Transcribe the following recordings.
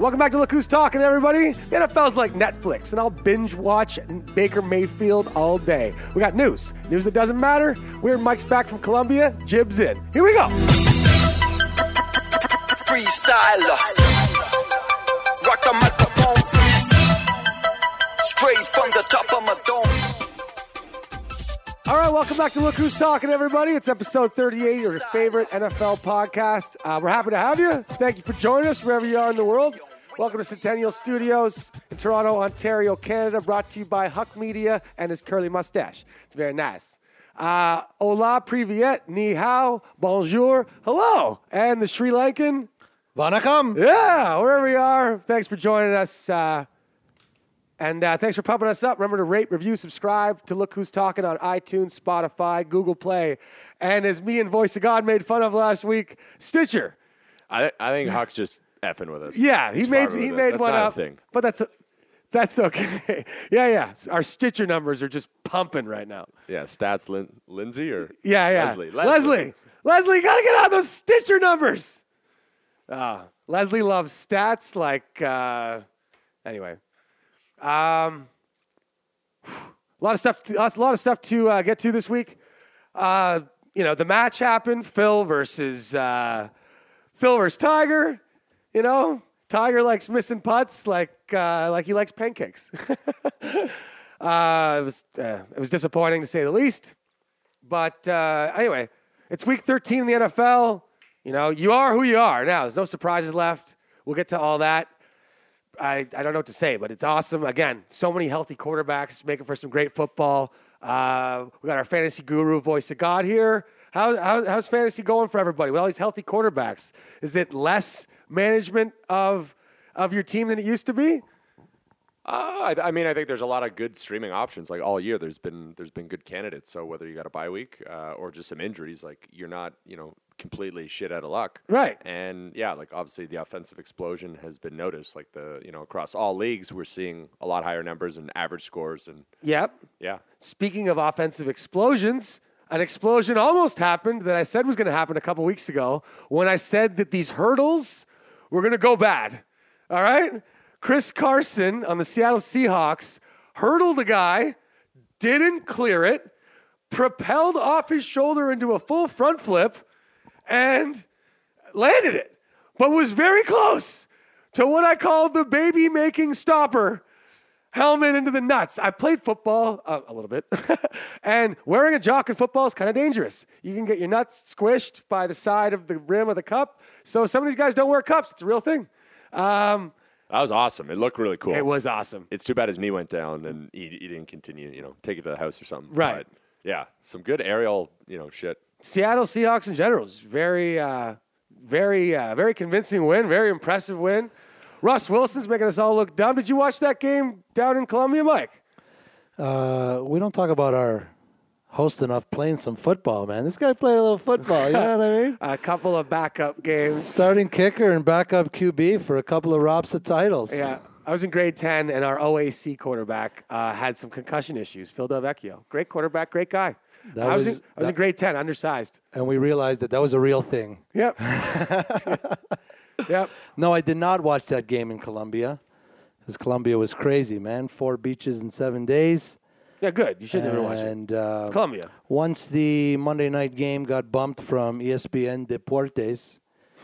Welcome back to Look Who's Talking, everybody. The NFL's like Netflix, and I'll binge watch Baker Mayfield all day. We got news. News that doesn't matter. Weird Mike's back from Colombia. Jibs in. Here we go. freestyler. Rock the microphone. Straight from the top of my dome. All right, welcome back to Look Who's Talking, everybody. It's episode 38, your favorite NFL podcast. Uh, we're happy to have you. Thank you for joining us wherever you are in the world. Welcome to Centennial Studios in Toronto, Ontario, Canada, brought to you by Huck Media and his curly mustache. It's very nice. Uh, hola, privyet, ni hao, bonjour, hello, and the Sri Lankan. Vanakam. Yeah, wherever you are, thanks for joining us. Uh, and uh, thanks for pumping us up. Remember to rate, review, subscribe to Look Who's Talking on iTunes, Spotify, Google Play, and as me and Voice of God made fun of last week, Stitcher. I, I think Huck's just effing with us. Yeah, he made he us. made That's one a up, thing. but that's that's okay. yeah, yeah. Our Stitcher numbers are just pumping right now. Yeah, stats Lin- Lindsay or Yeah, yeah. Leslie. Leslie, Leslie, you gotta get out of those Stitcher numbers. Uh, Leslie loves stats. Like, uh, anyway, um, a lot of stuff. To, a lot of stuff to uh, get to this week. Uh, you know, the match happened. Phil versus uh, Phil versus Tiger. You know, Tiger likes missing putts, like uh, like he likes pancakes. uh, it was uh, it was disappointing to say the least. But uh, anyway, it's week 13 in the NFL. You know, you are who you are now. There's no surprises left. We'll get to all that. I, I don't know what to say, but it's awesome. Again, so many healthy quarterbacks making for some great football. Uh, we got our fantasy guru, voice of God here. How, how, how's fantasy going for everybody with all these healthy quarterbacks? Is it less management of of your team than it used to be? Uh, I, I mean, I think there's a lot of good streaming options. Like all year, there's been there's been good candidates. So whether you got a bye week uh, or just some injuries, like you're not you know completely shit out of luck. Right. And yeah, like obviously the offensive explosion has been noticed. Like the you know across all leagues, we're seeing a lot higher numbers and average scores. And Yep. yeah, Speaking of offensive explosions, an explosion almost happened that I said was going to happen a couple weeks ago when I said that these hurdles were going to go bad. All right? Chris Carson on the Seattle Seahawks hurdled a guy, didn't clear it, propelled off his shoulder into a full front flip, and landed it, but was very close to what I call the baby making stopper helmet into the nuts. I played football uh, a little bit, and wearing a jock in football is kind of dangerous. You can get your nuts squished by the side of the rim of the cup. So some of these guys don't wear cups. It's a real thing. Um, that was awesome. It looked really cool. it was awesome. It's too bad his knee went down and he, he didn't continue. You know, take it to the house or something. Right. But yeah, some good aerial. You know, shit. Seattle Seahawks in general is very, uh, very, uh, very convincing win. Very impressive win. Russ Wilson's making us all look dumb. Did you watch that game down in Colombia, Mike? Uh, we don't talk about our host enough playing some football, man. This guy played a little football. You know what I mean? A couple of backup games. Starting kicker and backup QB for a couple of ROPSSAA titles. Yeah. I was in grade 10, and our OAC quarterback uh, had some concussion issues. Phil Delvecchio. Great quarterback, great guy. That I was, was- in, I was in grade 10, undersized. And we realized that that was a real thing. Yep. yep. No, I did not watch that game in Colombia because Colombia was crazy, man. Four beaches in seven days. Yeah, good. You should never watch it. And uh, It's Colombia. once the Monday night game got bumped from ESPN Deportes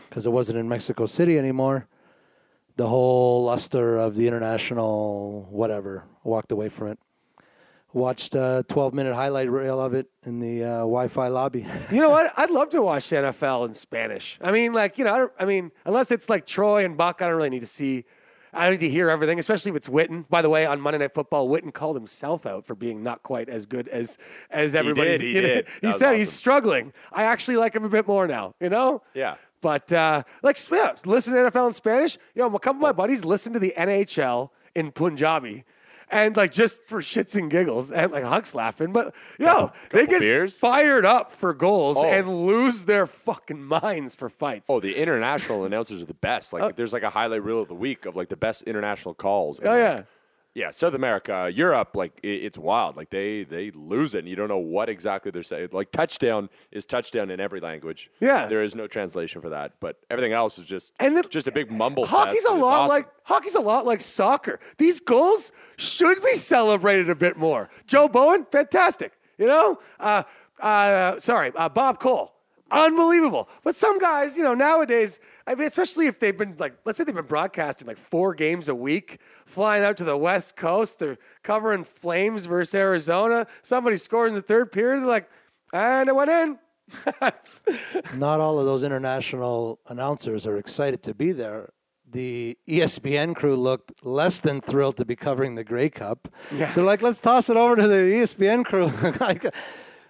because it wasn't in Mexico City anymore, the whole luster of the international whatever walked away from it. Watched a 12 minute highlight reel of it in the uh, Wi Fi lobby. You know what? I'd love to watch the NFL in Spanish. I mean, like, you know, I, don't, I mean, unless it's like Troy and Buck, I don't really need to see. I don't need to hear everything, especially if it's Witten. By the way, on Monday Night Football, Witten called himself out for being not quite as good as as everybody. did, he did. He That was said he's struggling. I actually like him a bit more now. You know? Yeah. But uh, like, yeah, listen to NFL in Spanish. You know, a couple of my buddies listen to the NHL in Punjabi. And like just for shits and giggles, and like Huck's laughing, but yo, they couple get beers? fired up for goals Oh. and lose their fucking minds for fights. Oh, the international announcers are the best. Like, Uh, there's like a highlight reel of the week of like the best international calls. Oh, like, yeah. Yeah, South America, Europe, like i it's wild. Like they they lose it. and You don't know what exactly they're saying. Like touchdown is touchdown in every language. Yeah. there is no translation for that. But everything else is just And it- just a big mumble. Hockey's a lot awesome. like hockey's a lot like soccer. These goals should be celebrated a bit more. Joe Bowen, fantastic. You know, uh, uh, sorry, uh, Bob Cole, unbelievable. But some guys, you know, nowadays, I mean, especially if they've been like, let's say they've been broadcasting like four games a week, flying out to the West Coast, they're covering Flames versus Arizona. Somebody scores in the third period, they're like, and it went in. Not all of those international announcers are excited to be there. The ESPN crew looked less than thrilled to be covering the Grey Cup. Yeah. They're like, let's toss it over to the ESPN crew.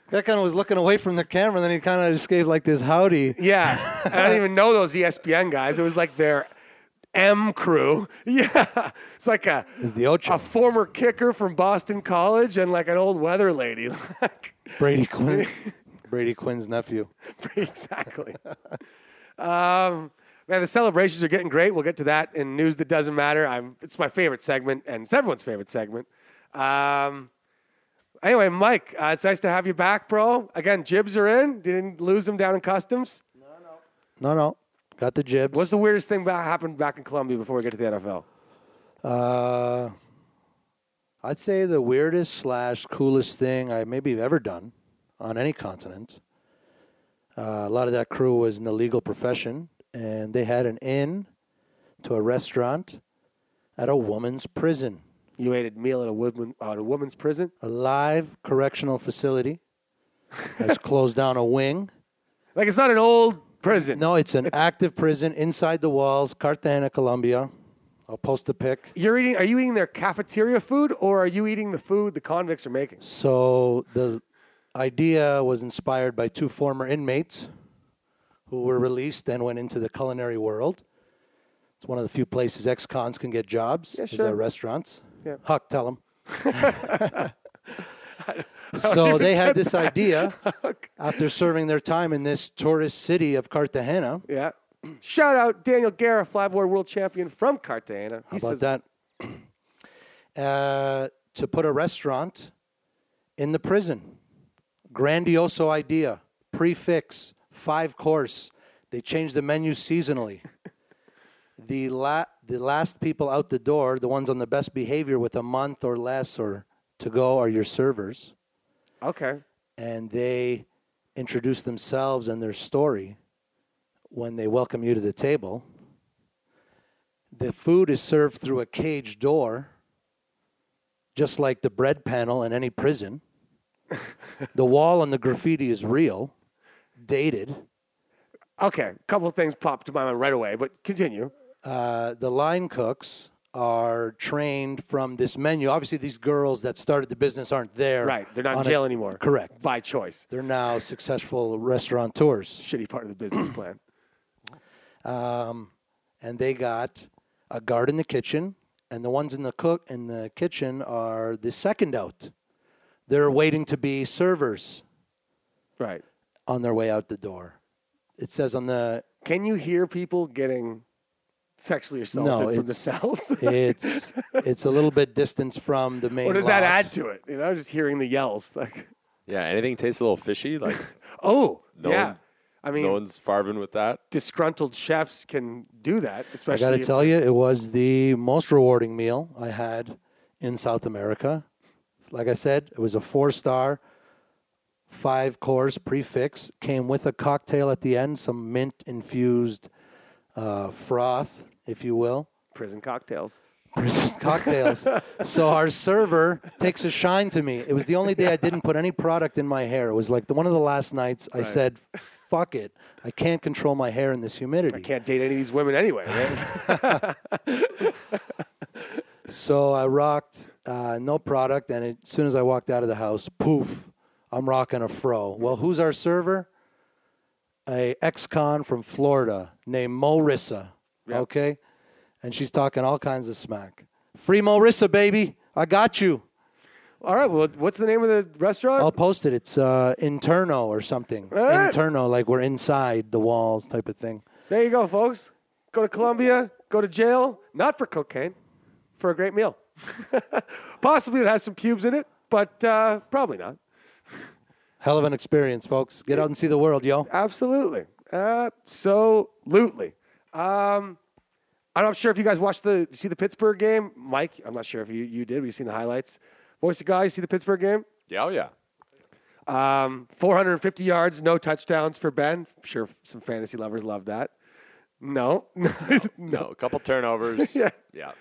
that kind of was looking away from the camera, and then he kind of just gave like this howdy. Yeah, I don't even know those ESPN guys. It was like their M crew. Yeah, it's like a Is the Ocho. a former kicker from Boston College and like an old weather lady. Like, Brady Quinn. Brady Quinn's nephew. exactly. Um, man, the celebrations are getting great. We'll get to that in news that doesn't matter. I'm, it's my favorite segment, and it's everyone's favorite segment. Um, anyway, Mike, uh, it's nice to have you back, bro. Again, jibs are in. Didn't lose them down in customs. No, no. No, no. Got the jibs. What's the weirdest thing that happened back in Colombia before we get to the NFL? Uh, I'd say the weirdest slash coolest thing I maybe ever done on any continent. Uh, a lot of that crew was in the legal profession, and they had an inn to a restaurant at a woman's prison, You ate a meal at a woman at a woman's prison. a live correctional facility. Has closed down a wing. Like it's not an old prison. No, it's an active prison inside the walls, Cartagena, Colombia. I'll post a pic. You're eating. Are you eating their cafeteria food, or are you eating the food the convicts are making? So the idea was inspired by two former inmates who were released and went into the culinary world. It's one of the few places ex-cons can get jobs. Yeah, is sure. at restaurants. Yeah. Huck, tell them. so they had this idea after serving their time in this tourist city of Cartagena. Yeah. Shout out Daniel Guerra, flyboard world champion from Cartagena. He How says, about that? Uh, to put a restaurant in the prison. Grandioso idea. Prefix, five course. They change the menu seasonally. The, la- the last people out the door, the ones on the best behavior with a month or less or to go, are your servers. Okay. And they introduce themselves and their story when they welcome you to the table. The food is served through a cage door, just like the bread panel in any prison. the wall and the graffiti is real, dated. Okay. A couple of things popped to my mind right away, but continue. Uh, the line cooks are trained from this menu. Obviously, these girls that started the business aren't there. Right. They're not in on a- jail anymore. Correct. By choice. They're now successful restaurateurs. Shitty part of the business plan. um, and they got a guard in the kitchen, and the ones in the cook in the kitchen are the second out. They're waiting to be servers Right. on their way out the door. It says on the Can you hear people getting sexually assaulted from the it's- cells? it's it's a little bit distance from the main. what does that add to it? You know, just hearing the yells. Like, Yeah, anything tastes a little fishy. Like oh, No yeah. one- I mean, no one's farving with that. disgruntled chefs can do that, Especially, I got to tell you, it was the most rewarding meal I had in South America. Like I said, it was a four star, five course prefix. Came with a cocktail at the end, some mint infused uh, froth, if you will. prison cocktails. Prison cocktails. so our server takes a shine to me. It was the only day I didn't put any product in my hair. It was like the, one of the last nights I said, "Fuck it, I can't control my hair in this humidity." I can't date any of these women anyway, right? So I rocked uh, no product, and as soon as I walked out of the house, poof, I'm rocking a fro. Well, who's our server? A ex-con from Florida named Morissa. Yep. Okay, and she's talking all kinds of smack. Free Morissa, baby, I got you. All right. Well, what's the name of the restaurant? I'll post it. It's uh, Interno or something. Right. Interno, like we're inside the walls type of thing. There you go, folks. Go to Colombia. Go to jail, not for cocaine, for a great meal. Possibly it has some pubes in it, but uh, probably not. Hell of an experience, folks. Get out and see the world, yo. Absolutely. Absolutely. Um, I'm not sure if you guys watched the see the Pittsburgh game. Mike, I'm not sure if you, you did. We've seen the highlights. Voice of guys, see the Pittsburgh game? Yeah, oh yeah. Um, 450 yards, no touchdowns for Ben. I'm sure some fantasy lovers love that. No, no. No, a couple turnovers. Yeah. yeah.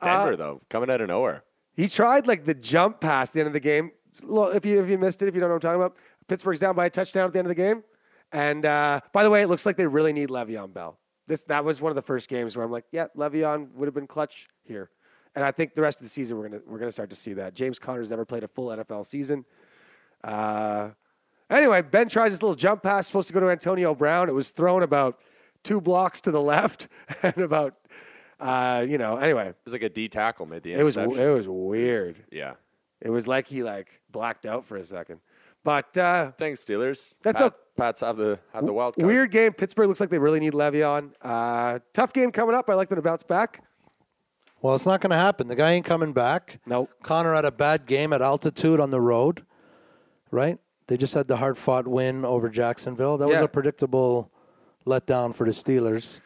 Uh, Denver though, coming out of nowhere. He tried like the jump pass at the end of the game. It's a little- If you if you missed it, if you don't know what I'm talking about, Pittsburgh's down by a touchdown at the end of the game. And uh, by the way, it looks like they really need Le'Veon Bell. This that was one of the first games where I'm like, yeah, Le'Veon would have been clutch here. And I think the rest of the season we're gonna we're gonna start to see that. James Conner's never played a full NFL season. Uh, anyway, Ben tries this little jump pass supposed to go to Antonio Brown. It was thrown about two blocks to the left and about uh, you know. Anyway, It was like a D tackle made the it was it was weird. yeah. It was like he like blacked out for a second. But uh, Thanks, Steelers. That's Pat, a- Pats have the have the wild card. weird game. Pittsburgh looks like they really need Le'Veon. Uh, tough game coming up. I like them to bounce back. Well, it's not going to happen. The guy ain't coming back. Nope. Conner had a bad game at altitude on the road, right? They just had the hard fought win over Jacksonville. That was a predictable letdown for the Steelers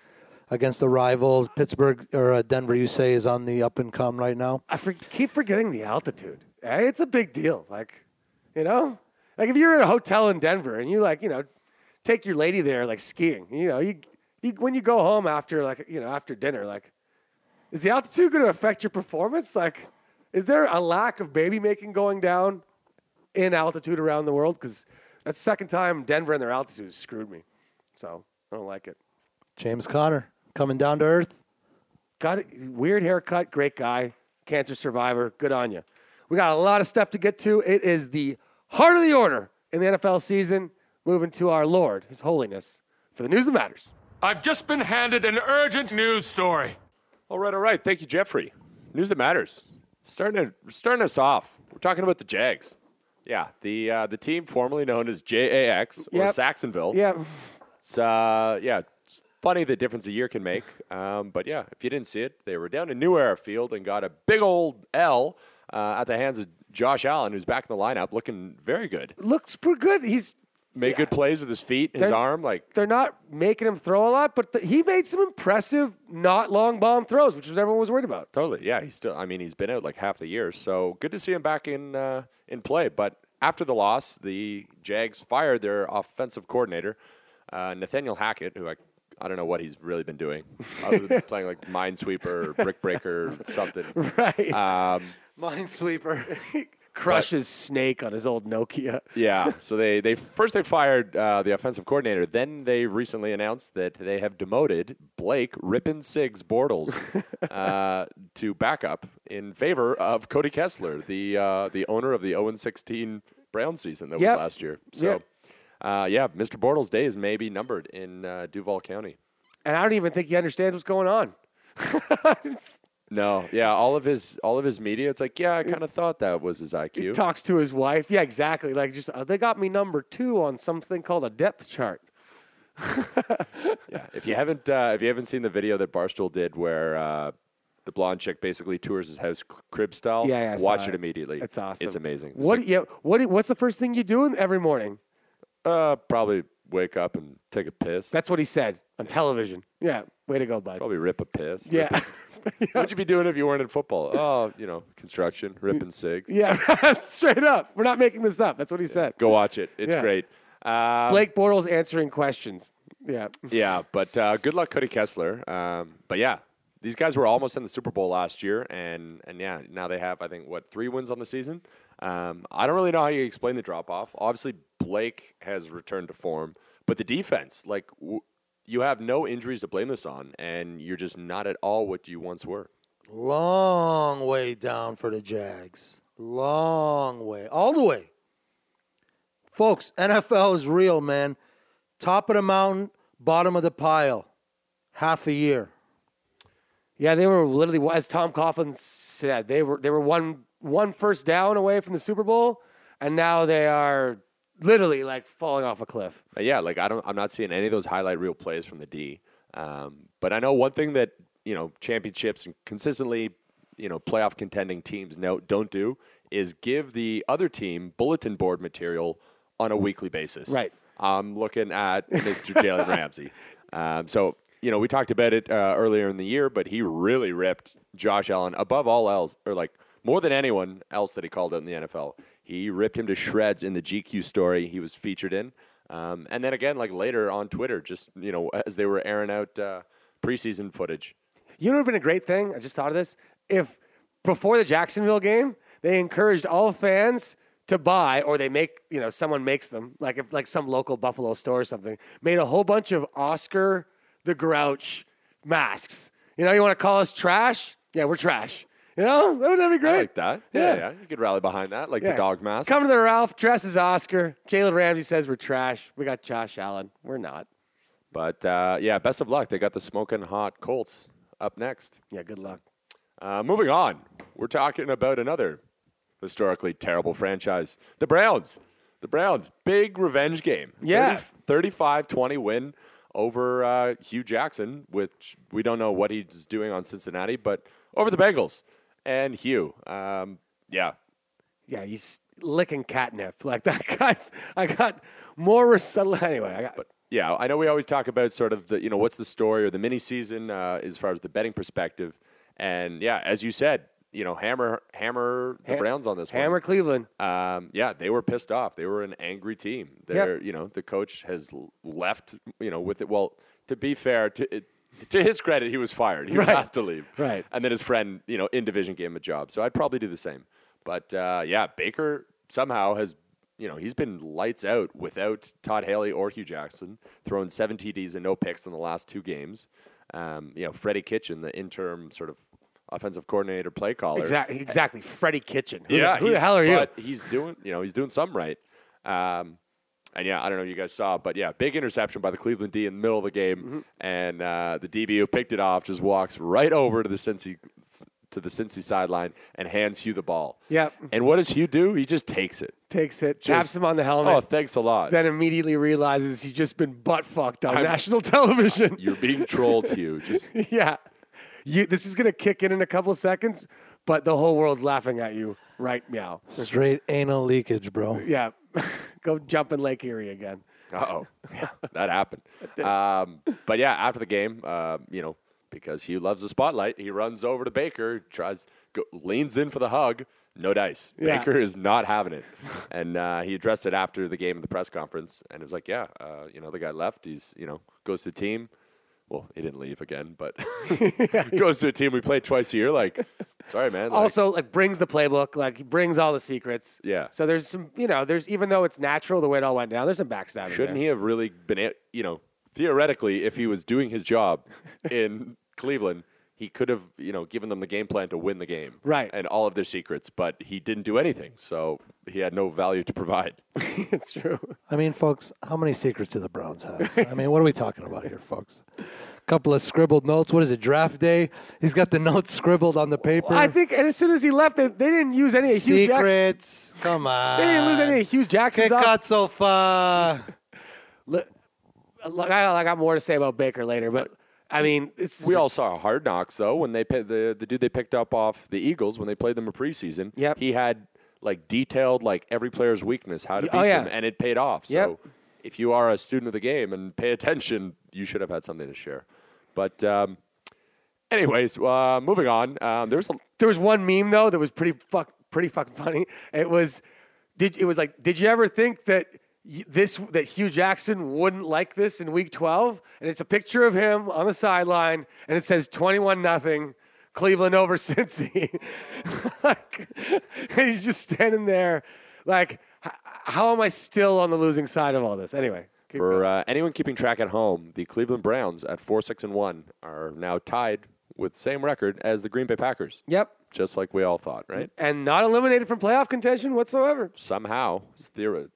against the rivals. Pittsburgh or uh, Denver, you say, is on the up and come right now. I for, keep forgetting the altitude. Eh, It's a big deal. Like, you know, like if you're in a hotel in Denver and you like, you know, take your lady there like skiing. You know, you, you when you go home after like you know after dinner, like, is the altitude going to affect your performance? Like, is there a lack of baby making going down in altitude around the world? Because that's the second time Denver and their altitude screwed me. So I don't like it. James Conner coming down to earth. Got it. Weird haircut, great guy, cancer survivor. Good on you. We got a lot of stuff to get to. It is the heart of the order in the NFL season. Moving to our Lord, His Holiness, for the news that matters. I've just been handed an urgent news story. All right, all right. Thank you, Jeffrey. News that matters. Starting to, starting us off. We're talking about the Jags. Yeah, the uh, the team formerly known as JAX or Yep. Sacksonville. Yeah, It's uh, yeah, it's funny the difference a year can make. Um, but yeah, if you didn't see it, they were down in New Era Field and got a big old L uh, at the hands of Josh Allen, who's back in the lineup, looking very good. looks pretty good. He's Made good plays with his feet, his They're- arm. Like they're not making him throw a lot, but the, he made some impressive, not long bomb throws, which was everyone was worried about. Totally. Yeah, he's still. I mean, he's been out like half the year, so good to see him back in uh, in play. But after the loss, the Jags fired their offensive coordinator, uh, Nathaniel Hackett, who I I don't know what he's really been doing, other than playing like Minesweeper or Brick Breaker or something. Right. Um, Minesweeper. Crushed his snake on his old Nokia. yeah. So they they first they fired uh, the offensive coordinator. Then they recently announced that they have demoted Blake Rippin Cigs Bortles uh, to backup in favor of Cody Kessler, the uh, the owner of the 0 16 Brown season that Yep. was last year. So. Yep. Uh, yeah, Mr. Bortles' days may be numbered in uh, Duval County. And I don't even think he understands what's going on. No, yeah, all of his all of his media. It's like, yeah, I kind of thought that was his IQ. He talks to his wife. Yeah, exactly. Like just uh, they got me number two on something called a depth chart. Yeah, if you haven't uh, if you haven't seen the video that Barstool did where uh, the blonde chick basically tours his house crib style, Yeah, yeah, watch it it. immediately. It's awesome. It's amazing. What? It's yeah. What? What's the first thing you do in- every morning? uh, probably wake up and take a piss. That's what he said on television. Yeah. Way to go, bud. probably rip a piss. Yeah. Rip- What'd you be doing if you weren't in football? Oh, you know, construction, ripping cigs. yeah. Straight up. We're not making this up. That's what he said. Go watch it. It's Yeah. great. Um, Blake Bortles answering questions. Yeah. Yeah, but uh, good luck, Cody Kessler. Um, but yeah, these guys were almost in the Super Bowl last year, and and yeah, now they have I think what three wins on the season. Um, I don't really know how you explain the drop off. Obviously, Blake has returned to form, but the defense, like w- you have no injuries to blame this on, and you're just not at all what you once were. Long way down for the Jags. Long way. All the way. Folks, NFL is real, man. Top of the mountain, bottom of the pile. Half a year. Yeah, they were literally, as Tom Coughlin said, they were they were one one first down away from the Super Bowl, and now they are literally like falling off a cliff. But yeah, like I don't, I'm not seeing any of those highlight reel plays from the D. Um, but I know one thing that you know championships and consistently you know playoff contending teams no, don't do is give the other team bulletin board material on a weekly basis. Right. I'm looking at Mr. Jalen Ramsey. Um, so you know we talked about it uh, earlier in the year, but he really ripped Josh Allen above all else, or like more than anyone else that he called out in the NFL. He ripped him to shreds in the GQ story he was featured in. Um, and then again, like later on Twitter, just you know, as they were airing out uh, preseason footage. You know what have been a great thing? I just thought of this. If before the Jacksonville game, they encouraged all fans to buy, or they make, you know, someone makes them, like if like some local Buffalo store or something, made a whole bunch of Oscar the Grouch masks. You know, you want to call us trash? Yeah, we're trash. You know, that would that'd be I great. like that. Yeah, Yeah. yeah, You could rally behind that, like Yeah. the dog mask. Come to the Ralph, dress as Oscar. Jalen Ramsey says we're trash. We got Josh Allen. We're not. But uh, yeah, best of luck. They got the smoking hot Colts up next. Yeah, good luck. Uh, moving on, we're talking about another historically terrible franchise, the Browns. The Browns, big revenge game. Yeah. 35 20 win over uh, Hue Jackson, which we don't know what he's doing on Cincinnati, but over the Bengals. And Hue, um, yeah, Yeah, he's licking catnip. Like that guy's. I got more. Res- anyway, I got. But yeah, I know we always talk about sort of the you know what's the story or the mini season uh, as far as the betting perspective, and yeah, as you said, you know hammer hammer the Ham- Browns on this Hammer one. Hammer Cleveland. Um, yeah, they were pissed off. They were an angry team. They're you know the coach has left you know with it. Well, to be fair, to it, to his credit, he was fired. He was Right. asked to leave. Right. And then his friend, you know, in division gave him a job. So I'd probably do the same. But uh, yeah, Baker somehow has, you know, he's been lights out without Todd Haley or Hue Jackson, throwing seven TDs and no picks in the last two games. Um, you know, Freddie Kitchen, the interim sort of offensive coordinator, play caller. Exactly. Exactly. Freddie Kitchen. Who, Yeah, Who the hell are you? But he's doing, you know, he's doing something right. Um, and yeah, I don't know if you guys saw, but yeah, big interception by the Cleveland D in the middle of the game, Mm-hmm. and uh, the DB who picked it off just walks right over to the Cincy to the Cincy sideline and hands Hue the ball. Yep. And what does Hue do? He just takes it. Takes it. Taps Just- him on the helmet. Oh, thanks a lot. then immediately realizes he's just been butt fucked on national television. You're being trolled, Hue. Just yeah. You, this is gonna kick in in a couple seconds, but the whole world's laughing at you. Right now. Straight anal leakage, bro. Yeah. Go jump in Lake Erie again. oh, yeah, that happened. Um, but yeah, after the game, uh, you know, because Hue loves the spotlight, he runs over to Baker, tries, go, leans in for the hug. No dice. Yeah. Baker is not having it, and uh, he addressed it after the game in the press conference, and it was like, yeah, uh, you know, the guy left. He's, you know, goes to the team. Well, he didn't leave again, but goes to a team we play twice a year. Like, sorry, man. Like, also like brings the playbook, like he brings all the secrets. Yeah. So there's some, you know, there's even though it's natural the way it all went down, there's some backstabbing. Shouldn't there. he have really been, you know, theoretically, if he was doing his job in Cleveland, he could have, you know, given them the game plan to win the game. Right. And all of their secrets, but he didn't do anything. So he had no value to provide. it's true. I mean, folks, how many secrets do the Browns have? I mean, what are we talking about here, folks? A couple of scribbled notes. What is it, draft day? He's got the notes scribbled on the paper. I think, and as soon as he left, they, they didn't use any of Hue Jackson. Secrets. Come on. They didn't lose any of Hue Que Jackson's. off- cazzo fa? Look, look, I, I got more to say about Baker later, but I mean, it's We all saw Hard Knocks though when they the the dude they picked up off the Eagles when they played them in preseason. Yep. He had like detailed like every player's weakness, how to beat Oh, yeah. them, and it paid off. So Yep. if you are a student of the game and pay attention, you should have had something to share. But um, anyways, uh, moving on. Um, there's a There was one meme though that was pretty fuck, pretty fucking funny. It was, did it was like, did you ever think that this that Hue Jackson wouldn't like this in Week 12? And it's a picture of him on the sideline, and it says 21 nothing, Cleveland over Cincy. like, he's just standing there, like, how am I still on the losing side of all this? Anyway, For uh, anyone keeping track at home, the Cleveland Browns at four six and one are now tied with same record as the Green Bay Packers. yep, Just like we all thought, right? and not eliminated from playoff contention whatsoever. Somehow, it's theory,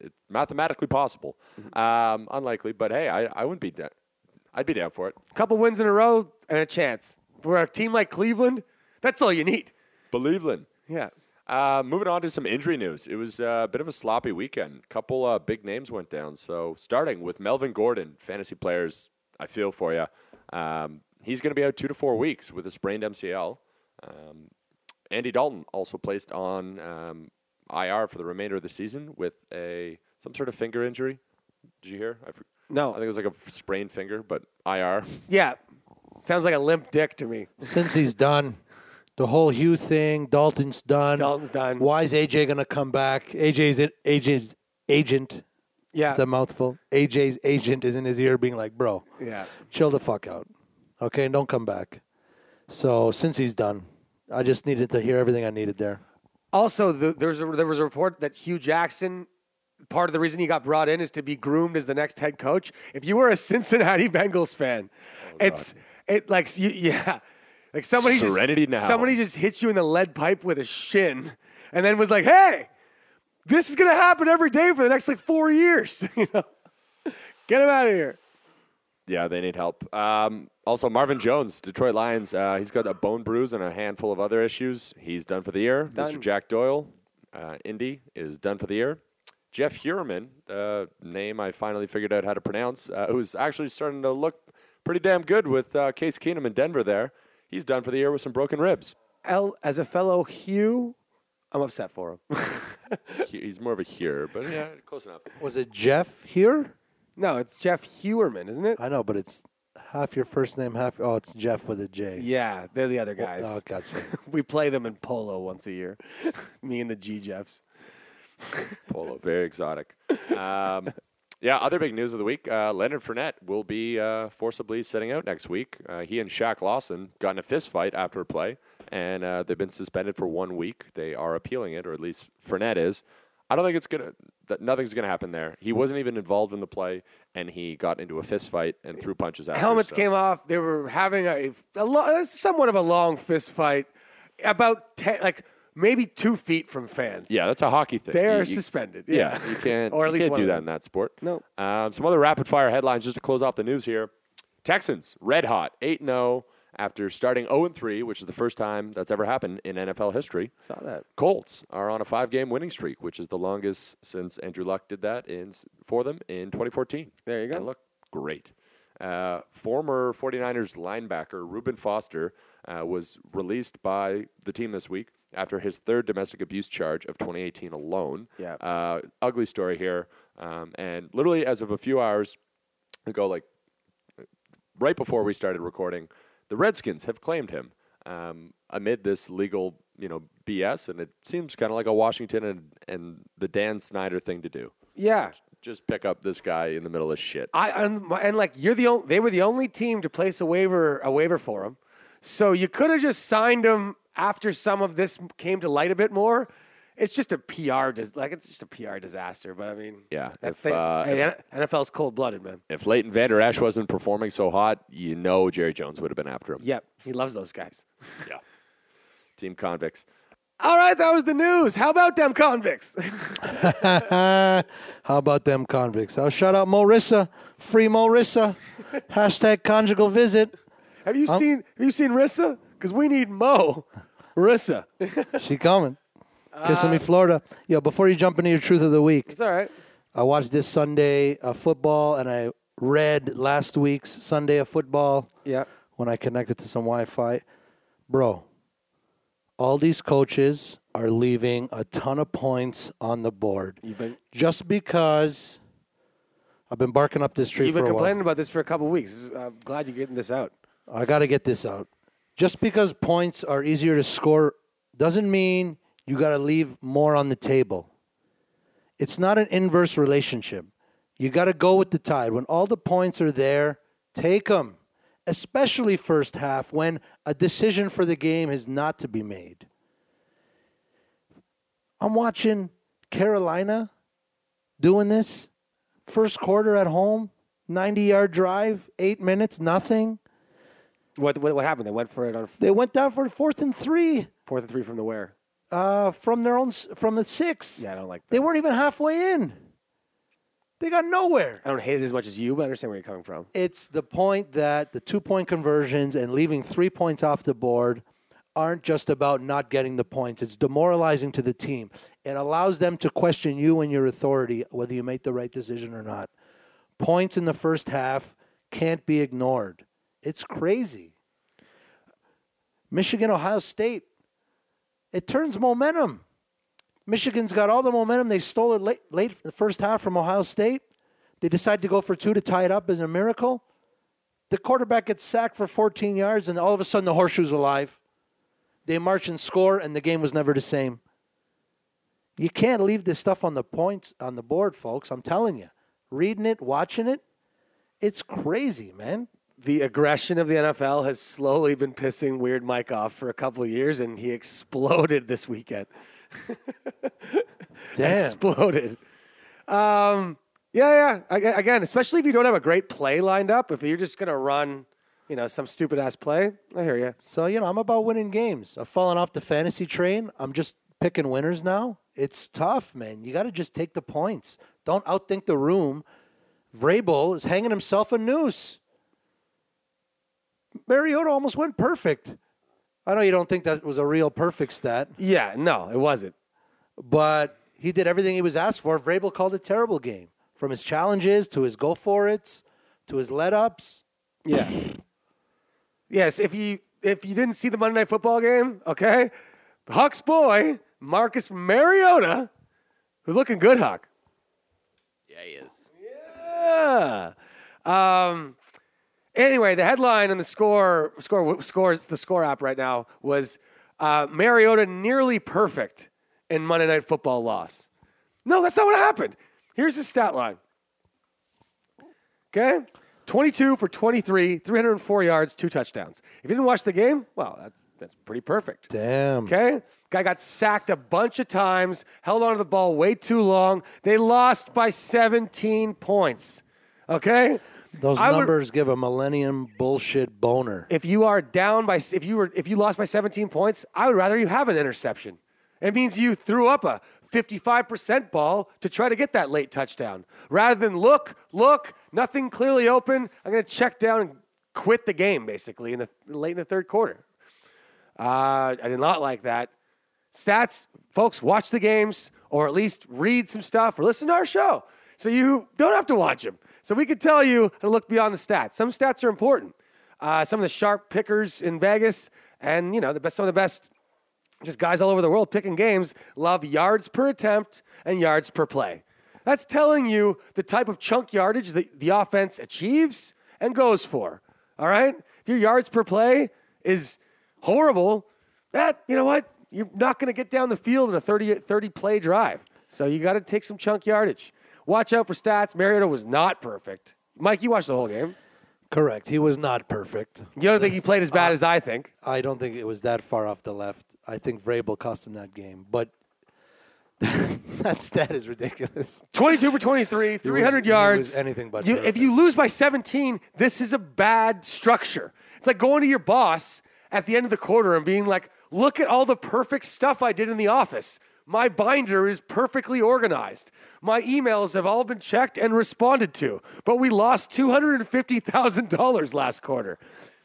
it's mathematically possible. Mm-hmm. Um, unlikely, but hey, I, I wouldn't be down. I'd be down for it. A couple wins in a row and a chance. For a team like Cleveland, that's all you need. Believeland. Yeah. Uh, moving on to some injury news. It was uh, a bit of a sloppy weekend. A couple uh, big names went down. So starting with Melvin Gordon, fantasy players, I feel for you. Um, he's going to be out two to four weeks with a sprained MCL. Um, Andy Dalton also placed on um, IR for the remainder of the season with a some sort of finger injury. Did you hear? I, for- No. I think it was like a sprained finger, but IR. Yeah. Sounds like a limp dick to me. Since he's done, the whole Hue thing, Dalton's done. Dalton's done. Why is AJ gonna come back? AJ's it, AJ's agent. Yeah. It's a mouthful. AJ's agent is in his ear, being like, "Bro, yeah. chill the fuck out, okay, and don't come back." So since he's done, I just needed to hear everything I needed there. Also, the, there, was a, there was a report that Hue Jackson, part of the reason he got brought in is to be groomed as the next head coach. If you were a Cincinnati Bengals fan, it's it like you, yeah, like somebody Serenity just now. somebody just hit you in the lead pipe with a shin, and then was like, "Hey, this is gonna happen every day for the next like four years." you know, get him out of here. Yeah, they need help. Um, also, Marvin Jones, Detroit Lions. Uh, he's got a bone bruise and a handful of other issues. He's done for the year. Mr. Jack Doyle, uh, Indy, is done for the year. Jeff Heuerman, uh, name I finally figured out how to pronounce, uh, who's actually starting to look pretty damn good with uh, Case Keenum in Denver there. He's done for the year with some broken ribs. El, as a fellow Hugh, I'm upset for him. He's more of a here, but yeah, close enough. Was it Jeff here? no, it's Jeff Heuerman, isn't it? I know, but it's half your first name, half. Oh, it's Jeff with a J. Yeah, they're the other guys. Oh, gotcha. we play them in polo once a year. Me and the G Jeffs. Polo, very exotic. Um, yeah, other big news of the week: uh, Leonard Fournette will be uh, forcibly sitting out next week. Uh, he and Shaq Lawson got in a fist fight after a play, and uh, they've been suspended for one week. They are appealing it, or at least Fournette is. I don't think it's gonna. That nothing's gonna happen there. He wasn't even involved in the play, and he got into a fist fight and threw punches after. Helmets so- came off. They were having a, a lo- somewhat of a long fist fight, about ten, like maybe two feet from fans. Yeah, that's a hockey thing. they You- are you- suspended. Yeah, Yeah, you can't. or at you least can't do that in that sport. No. Um, some other rapid fire headlines just to close off the news here. Texans red hot, eight 0 after starting 0 3, which is the first time that's ever happened in NFL history. Saw that. Colts are on a five game winning streak, which is the longest since Andrew Luck did that in for them in 2014. There you go. And look great. Uh, former 49ers linebacker Reuben Foster uh, was released by the team this week after his third domestic abuse charge of 2018 alone. Yeah. Uh, ugly story here. Um, and literally, as of a few hours ago, like right before we started recording, the Redskins have claimed him um, amid this legal, you know, BS, and it seems kind of like a Washington and, and the Dan Snyder thing to do. Yeah. Just pick up this guy in the middle of shit. I and, and like you're the only they were the only team to place a waiver a waiver for him, so you could have just signed him after some of this came to light a bit more. It's just a PR dis- like it's just a PR disaster. But I mean, Yeah, that's if, the uh, hey, NFL's cold blooded, man. If Leighton Vander Esch wasn't performing so hot, you know Jerry Jones would have been after him. Yep, he loves those guys. Yeah. Team convicts. All right, that was the news. How about them convicts? How about them convicts? I'll shout out Morissa, free Morissa, hashtag conjugal visit. have you seen Have you seen Rissa? Because we need Mo, Rissa. She coming. Kissimmee, uh, Florida. Yo, before you jump into your truth of the week, It's all right. I watched this Sunday of football and I read last week's Sunday of football Yeah. when I connected to some Wi Fi. Bro, all these coaches are leaving a ton of points on the board You've been just because I've been barking up this tree You've for been a while. complaining about this for a couple weeks. I'm glad you're getting this out. I got to get this out. Just because points are easier to score doesn't mean you got to leave more on the table. It's not an inverse relationship. You got to go with the tide. When all the points are there, take them, especially first half when a decision for the game is not to be made. I'm watching Carolina doing this first quarter at home, 90 yard drive, eight minutes, nothing. What, what what happened? They went for it on They went down for fourth and three fourth and three from the where? Uh, from their own from the six. Yeah, I don't like that. They weren't even halfway in. They got nowhere. I don't hate it as much as you, but I understand where you're coming from. It's the point that the two point conversions and leaving three points off the board aren't just about not getting the points. It's demoralizing to the team. It allows them to question you and your authority whether you make the right decision or not. Points in the first half can't be ignored. It's crazy. Michigan, Ohio State. It turns momentum. Michigan's got all the momentum. They stole it late, late the first half from Ohio State. They decide to go for two to tie it up as a miracle. The quarterback gets sacked for 14 yards, and all of a sudden the horseshoe's alive. They march and score, and the game was never the same. You can't leave this stuff on the points on the board, folks. I'm telling you. Reading it, watching it, it's crazy, man. The aggression of the NFL has slowly been pissing Weird Mike off for a couple of years, and he exploded this weekend. Damn. Exploded. Um, yeah, yeah. Aga- Again, especially if you don't have a great play lined up, if you're just gonna run, you know, some stupid ass play. I hear you. So, you know, I'm about winning games. I've fallen off the fantasy train. I'm just picking winners now. It's tough, man. You got to just take the points. Don't outthink the room. Vrabel is hanging himself a noose. Mariota almost went perfect. I know you don't think that was a real perfect stat, Yeah, no, it wasn't. but he did everything he was asked for. Vrabel called a terrible game from his challenges to his go for it's to his let ups. Yeah. Yes, if you if you didn't see the Monday Night Football game, okay, Huck's boy Marcus Mariota, who's looking good, Huck. Yeah, he is. Yeah. Um, anyway, the headline on the score score scores the score app right now was uh, Mariota nearly perfect in Monday Night Football loss. No, that's not what happened. Here's the stat line. Okay, 22 for 23, 304 yards, two touchdowns. If you didn't watch the game, well, that's, that's pretty perfect. Damn. Okay? Guy got sacked a bunch of times, held onto the ball way too long. They lost by 17 points. Okay? Those I would- numbers give a millennium bullshit boner. if you are down by if you were if you lost by 17 points, I would rather you have an interception. It means you threw up a 55% ball to try to get that late touchdown. Rather than look, look, nothing clearly open, I'm going to check down and quit the game basically in the late in the third quarter. Uh, I did not like that. Stats, folks, watch the games or at least read some stuff or listen to our show. So you don't have to watch them. So we could tell you to look beyond the stats. Some stats are important. Uh, some of the sharp pickers in Vegas and, you know, the best, some of the best just guys all over the world picking games love yards per attempt and yards per play. That's telling you the type of chunk yardage that the offense achieves and goes for. All right? If your yards per play is horrible, that, you know what? You're not going to get down the field in a 30, 30 play drive. So you got to take some chunk yardage. Watch out for stats. Mariota was not perfect. Mike, you watched the whole game. Correct. He was not perfect. You don't think he played as bad as I think. I don't think it was that far off the left. I think Vrabel cost him that game, but that stat is ridiculous. 22 for 23, 300 he yards. was anything but You, if you lose by 17, this is a bad structure. It's like going to your boss at the end of the quarter and being like, look at all the perfect stuff I did in the office. My binder is perfectly organized. My emails have all been checked and responded to, but we lost $250,000 last quarter.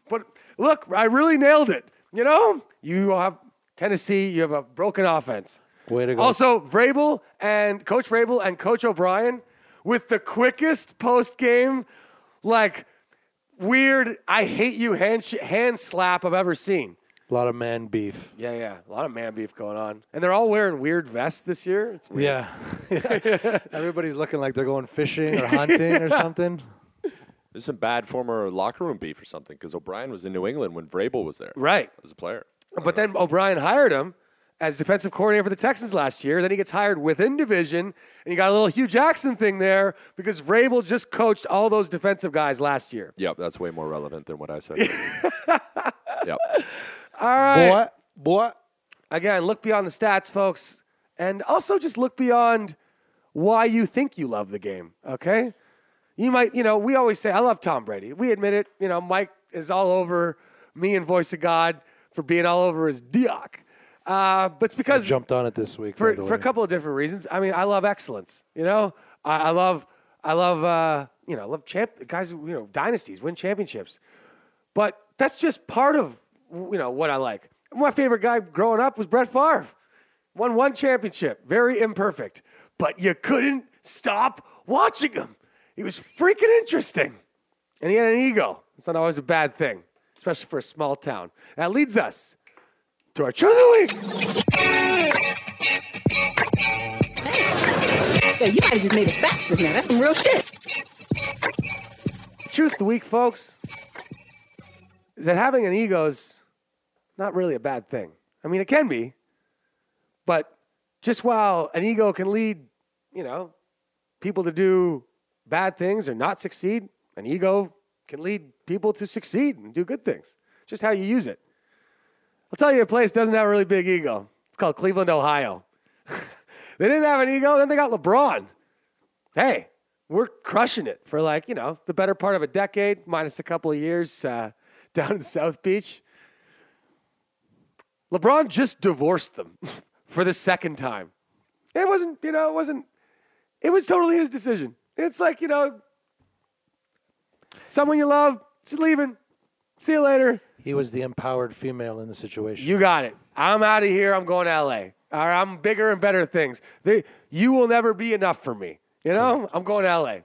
But look, I really nailed it. You know, you have Tennessee, you have a broken offense. Way to go. Also, Vrabel and Coach Vrabel and Coach O'Brien with the quickest post game, like weird, I hate you hand, sh- hand slap I've ever seen. A lot of man beef. Yeah, yeah. A lot of man beef going on. And they're all wearing weird vests this year. It's weird. Yeah. Everybody's looking like they're going fishing or hunting or something. There's some bad former locker room beef or something because O'Brien was in New England when Vrabel was there Right. as a player. But then O'Brien hired him as defensive coordinator for the Texans last year. Then he gets hired within division, and you got a little Hue Jackson thing there because Vrabel just coached all those defensive guys last year. Yep, that's way more relevant than what I said. yep. All right. Boy, boy. Again, look beyond the stats, folks, and also just look beyond why you think you love the game. Okay, you might, you know, we always say I love Tom Brady. We admit it. You know, Mike is all over me and Voice of God for being all over his Dioc. Uh, but it's because Jumped on it this week. for, for a couple of different reasons. I mean, I love excellence. You know, I, I love, I love, uh, you know, I love champ guys. You know, dynasties win championships, but that's just part of you know what I like. My favorite guy growing up was Brett Favre. Won one championship, very imperfect, but you couldn't stop watching him. He was freaking interesting, and he had an ego. It's not always a bad thing, especially for a small town. That leads us to our Truth of the Week. Yeah, you might have just made a fact just now. That's some real shit. Truth of the Week, folks, is that having an ego is not really a bad thing. I mean, it can be, but just while an ego can lead, you know, people to do bad things or not succeed, an ego can lead people to succeed and do good things. Just how you use it. I'll tell you a place doesn't have a really big ego. It's called Cleveland, Ohio. they didn't have an ego, then they got LeBron. Hey, we're crushing it for like, you know, the better part of a decade, minus a couple of years uh, down in South Beach. LeBron just divorced them for the second time. It wasn't, you know, it wasn't, it was totally his decision. It's like, you know, someone you love, just leaving. See you later. He was the empowered female in the situation. You got it. I'm out of here. I'm going to LA. All right, I'm bigger and better things. They, you will never be enough for me. You know, I'm going to LA.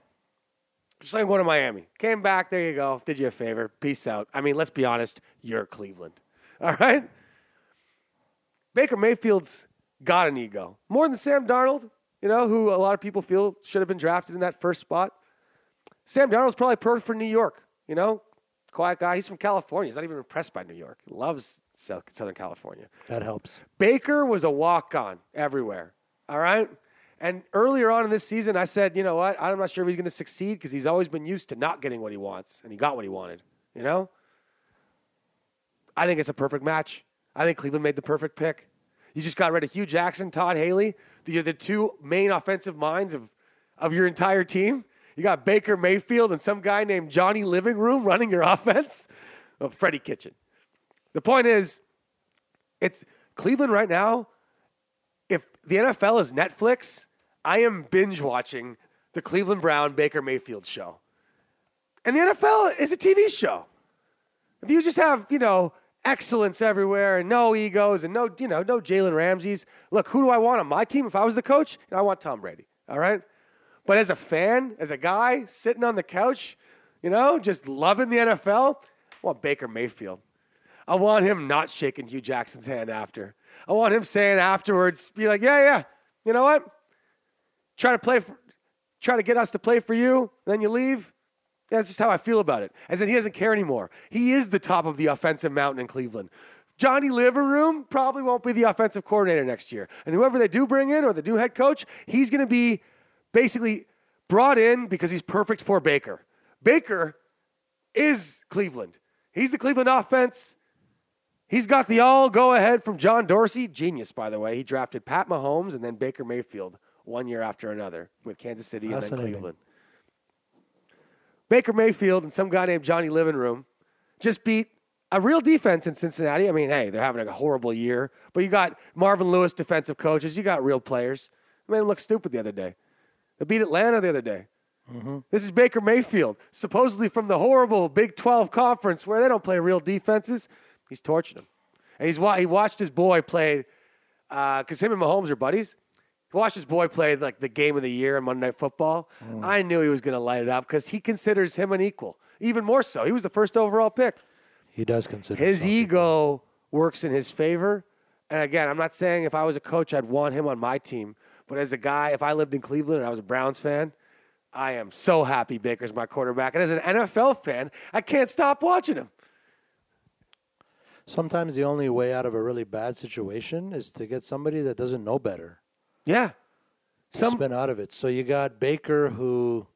Just like I'm going to Miami. Came back. There you go. Did you a favor. Peace out. I mean, let's be honest. You're Cleveland. All right. Baker Mayfield's got an ego more than Sam Darnold. You know, who a lot of people feel should have been drafted in that first spot. Sam Darnold's probably perfect for New York. You know, quiet guy. He's from California. He's not even impressed by New York. He loves South, Southern California. that helps. Baker was a walk on everywhere. All right. And earlier on in this season, I said, you know what? I'm not sure if he's going to succeed because he's always been used to not getting what he wants, and he got what he wanted. You know? I think it's a perfect match. I think Cleveland made the perfect pick. You just got rid of Hue Jackson, Todd Haley. You're the two main offensive minds of, of your entire team. You got Baker Mayfield and some guy named Johnny Living Room running your offense. Oh, Freddie Kitchen. The point is, it's Cleveland right now. If the NFL is Netflix, I am binge watching the Cleveland Brown Baker Mayfield show. And the NFL is a TV show. If you just have, you know, excellence everywhere and no egos and no, you know, no Jalen Ramsey's. Look, who do I want on my team? If I was the coach, I want Tom Brady. All right. But as a fan, as a guy sitting on the couch, you know, just loving the NFL, I want Baker Mayfield. I want him not shaking Hue Jackson's hand after. I want him saying afterwards, be like, yeah, yeah, you know what? Try to play for, try to get us to play for you, then you leave. That's just how I feel about it. As in, he doesn't care anymore. He is the top of the offensive mountain in Cleveland. Johnny Liverroom probably won't be the offensive coordinator next year. And whoever they do bring in or the new head coach, he's going to be basically brought in because he's perfect for Baker. Baker is Cleveland. He's the Cleveland offense. He's got the all go ahead from John Dorsey. Genius, by the way. He drafted Pat Mahomes and then Baker Mayfield one year after another with Kansas City and then Cleveland. Baker Mayfield and some guy named Johnny Living Room just beat a real defense in Cincinnati. I mean, hey, they're having a horrible year, but you got Marvin Lewis defensive coaches. You got real players. I made him look stupid the other day. They beat Atlanta the other day. Mm-hmm. This is Baker Mayfield, supposedly from the horrible Big 12 conference where they don't play real defenses. He's torching them. And he's he watched his boy play, uh, because him and Mahomes are buddies. He watched his boy play like the game of the year on Monday Night Football. Mm. I knew he was going to light it up because he considers him an equal. Even more so. He was the first overall pick. He does consider His ego works in his favor. And again, I'm not saying if I was a coach, I'd want him on my team. But as a guy, if I lived in Cleveland and I was a Browns fan, I am so happy Baker's my quarterback. And as an NFL fan, I can't stop watching him. Sometimes the only way out of a really bad situation is to get somebody that doesn't know better. Yeah. Some, spin out of it. So you got Baker who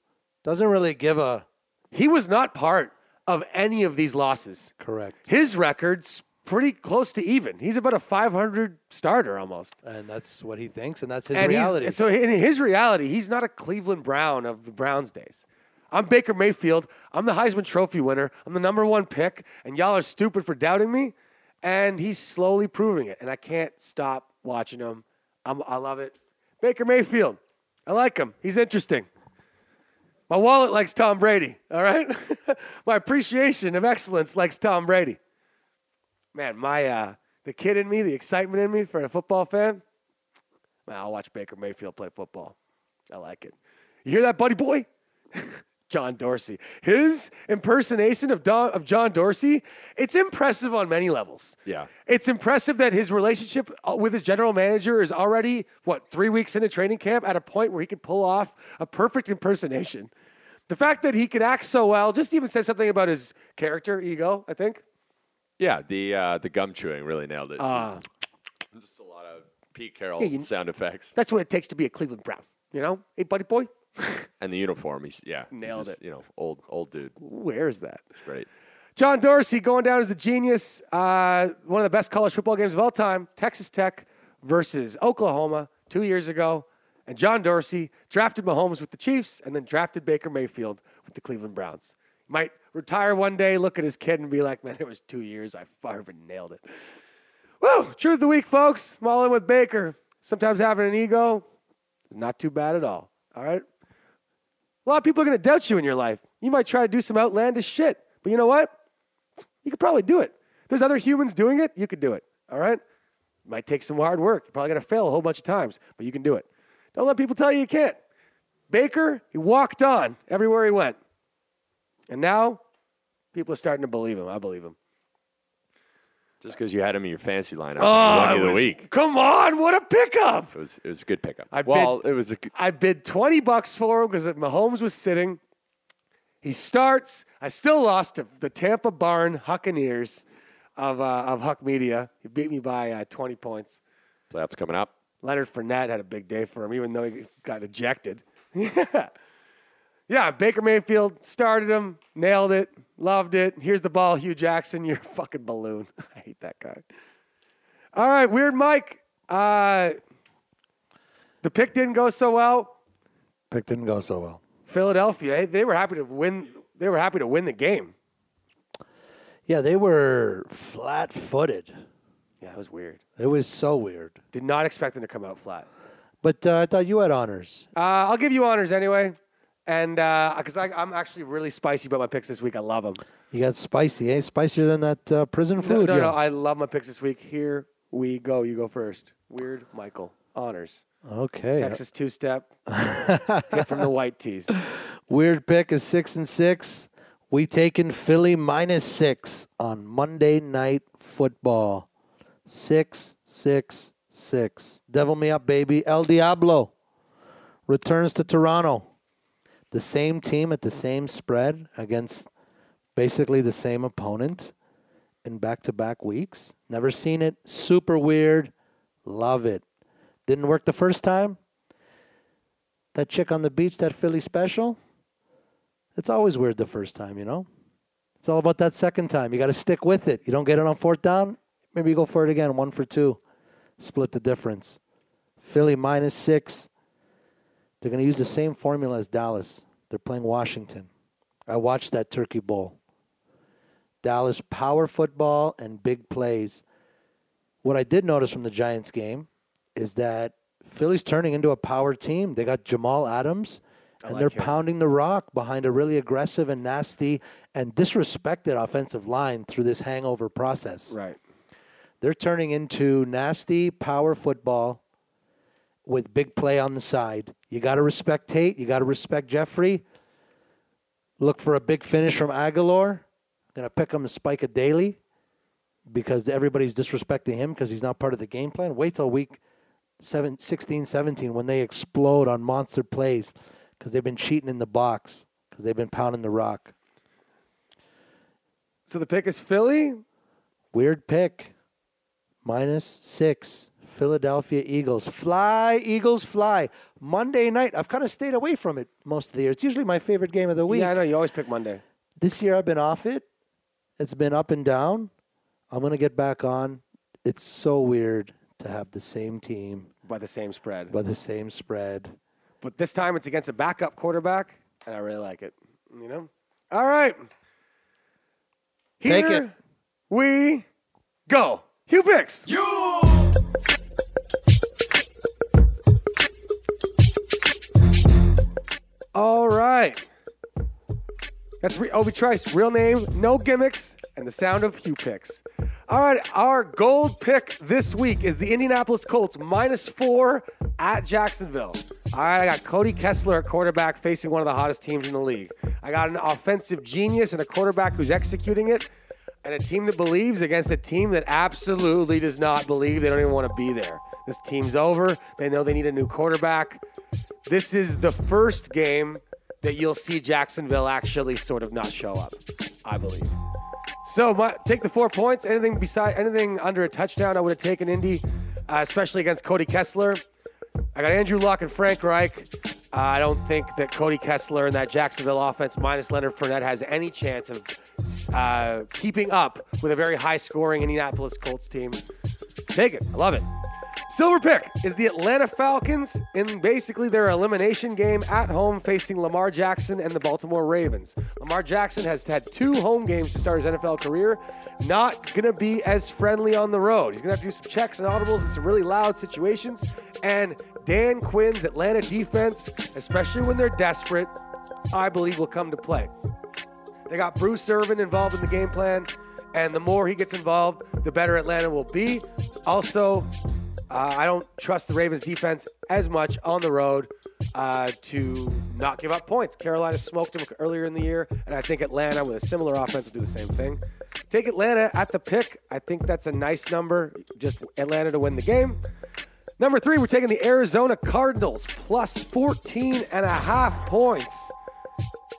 doesn't really give a he was not part of any of these losses. correct. His record's pretty close to even. He's about a 500 starter almost. And that's what he thinks, and that's his and reality. So in his reality, he's not a Cleveland Brown of the Browns days. I'm Baker Mayfield. I'm the Heisman Trophy winner. I'm the number one pick, and y'all are stupid for doubting me. And he's slowly proving it, and I can't stop watching him. I'm, I love it. Baker Mayfield. I like him. He's interesting. My wallet likes Tom Brady. All right. my appreciation of excellence likes Tom Brady. Man, my uh, the kid in me, the excitement in me for a football fan. Man, I'll watch Baker Mayfield play football. I like it. You hear that, buddy boy? John Dorsey. His impersonation of, Don, of John Dorsey, it's impressive on many levels. Yeah. It's impressive that his relationship uh, with his general manager is already, what, three weeks into training camp at a point where he can pull off a perfect impersonation. The fact that he can act so well just even says something about his character, ego, I think. Yeah, the uh, the gum chewing really nailed it. Uh, Just a lot of Pete Carroll Yeah, you- sound effects. that's what it takes to be a Cleveland Brown. You know? Hey, buddy boy, And the uniform, he's yeah, he's Nailed just, it. You know, old old dude. where is that? It's great. John Dorsey going down as a genius. Uh, one of the best college football games of all time. Texas Tech versus Oklahoma two years ago. And John Dorsey drafted Mahomes with the Chiefs and then drafted Baker Mayfield with the Cleveland Browns. Might retire one day, look at his kid, and be like, man, it was two years. I fucking nailed it. Woo! Truth of the week, folks. I'm all in with Baker. Sometimes having an ego is not too bad at all. All right? A lot of people are going to doubt you in your life. You might try to do some outlandish shit, but you know what? You could probably do it. If there's other humans doing it, you could do it. All right? It Might take some hard work. You're probably going to fail a whole bunch of times, but you can do it. Don't let people tell you you can't. Baker, he walked on everywhere he went. And now people are starting to believe him. I believe him. Just because you had him in your fancy lineup, Oh, it of the week. Come on, what a pickup. It was it was a good pickup. I well, bid- it was a good- I bid 20 bucks for him because Mahomes was sitting. He starts. I still lost to the Tampa Barn Huccaneers of, uh, of Huck Media. He beat me by uh, 20 points. playoffs coming up. Leonard Fournette had a big day for him, even though he got ejected. yeah. Yeah, Baker Mayfield started him, nailed it, loved it. Here's the ball, Hue Jackson. You're a fucking balloon. I hate that guy. All right, Weird Mike. Uh, the pick didn't go so well. Pick didn't go so well. Philadelphia, eh, they were happy to win. They were happy to win the game. Yeah, they were flat footed. Yeah, it was weird. It was so weird. Did not expect them to come out flat. But uh, I thought you had honors. Uh, I'll give you honors anyway, and because I I'm actually really spicy about my picks this week. I love them. You got spicy, eh? Spicier than that uh, prison food. no, yeah. no, I love my picks this week. Here we go. You go first. Weird Michael honors. okay. Texas two step. Hit from the white tees. Weird pick is six and six. We taking Philly minus six on Monday night football. Six, six, six. Devil me up, baby. El Diablo returns to Toronto. The same team at the same spread against basically the same opponent in back to back weeks. Never seen it. Super weird. Love it. Didn't work the first time. That chick on the beach, that Philly special. It's always weird the first time, you know? It's all about that second time. You got to stick with it. You don't get it on fourth down, maybe you go for it again, one for two. Split the difference. Philly minus six. They're going to use the same formula as Dallas. They're playing Washington. I watched that Turkey Bowl. Dallas power football and big plays. What I did notice from the Giants game is that Philly's turning into a power team. They got Jamal Adams, and like they're him. pounding the rock behind a really aggressive and nasty and disrespected offensive line through this hangover process. Right. They're turning into nasty power football with big play on the side. You got to respect Tate. You got to respect Jeffery. Look for a big finish from Agholor. Going to pick him to spike a daily because everybody's disrespecting him because he's not part of the game plan. Wait till week seven, 16, 17 when they explode on monster plays because they've been cheating in the box because they've been pounding the rock. So the pick is Philly. Weird pick. Minus six. Philadelphia Eagles. Fly, Eagles, fly. Monday night. I've kind of stayed away from it most of the year. It's usually my favorite game of the week. Yeah, I know you always pick Monday. This year I've been off it. It's been up and down. I'm going to get back on. It's so weird to have the same team by the same spread. By the same spread. But this time it's against a backup quarterback, and I really like it. You know? All right. Take Here it. We go. Hue picks. All right. That's re- Obi Trice, real name, no gimmicks, and the sound of Hue picks. All right, our gold pick this week is the Indianapolis Colts minus four at Jacksonville. All right, I got Cody Kessler at quarterback facing one of the hottest teams in the league. I got an offensive genius and a quarterback who's executing it, and a team that believes against a team that absolutely does not believe. They don't even want to be there. This team's over. They know they need a new quarterback. This is the first game that you'll see Jacksonville actually sort of not show up, I believe. So my, take the four points. Anything beside anything under a touchdown, I would have taken Indy, uh, especially against Cody Kessler. I got Andrew Luck and Frank Reich. Uh, I don't think that Cody Kessler and that Jacksonville offense minus Leonard Fournette has any chance of uh, keeping up with a very high-scoring Indianapolis Colts team. Take it. I love it. Silver pick is the Atlanta Falcons in basically their elimination game at home facing Lamar Jackson and the Baltimore Ravens. Lamar Jackson has had two home games to start his NFL career. Not going to be as friendly on the road. He's going to have to do some checks and audibles in some really loud situations. And Dan Quinn's Atlanta defense, especially when they're desperate, I believe will come to play. They got Bruce Irvin involved in the game plan, and the more he gets involved, the better Atlanta will be. Also, uh, I don't trust the Ravens defense as much on the road uh, to not give up points. Carolina smoked them earlier in the year, and I think Atlanta, with a similar offense, will do the same thing. Take Atlanta at the pick. I think that's a nice number. Just Atlanta to win the game. Number three, we're taking the Arizona Cardinals plus 14 and a half points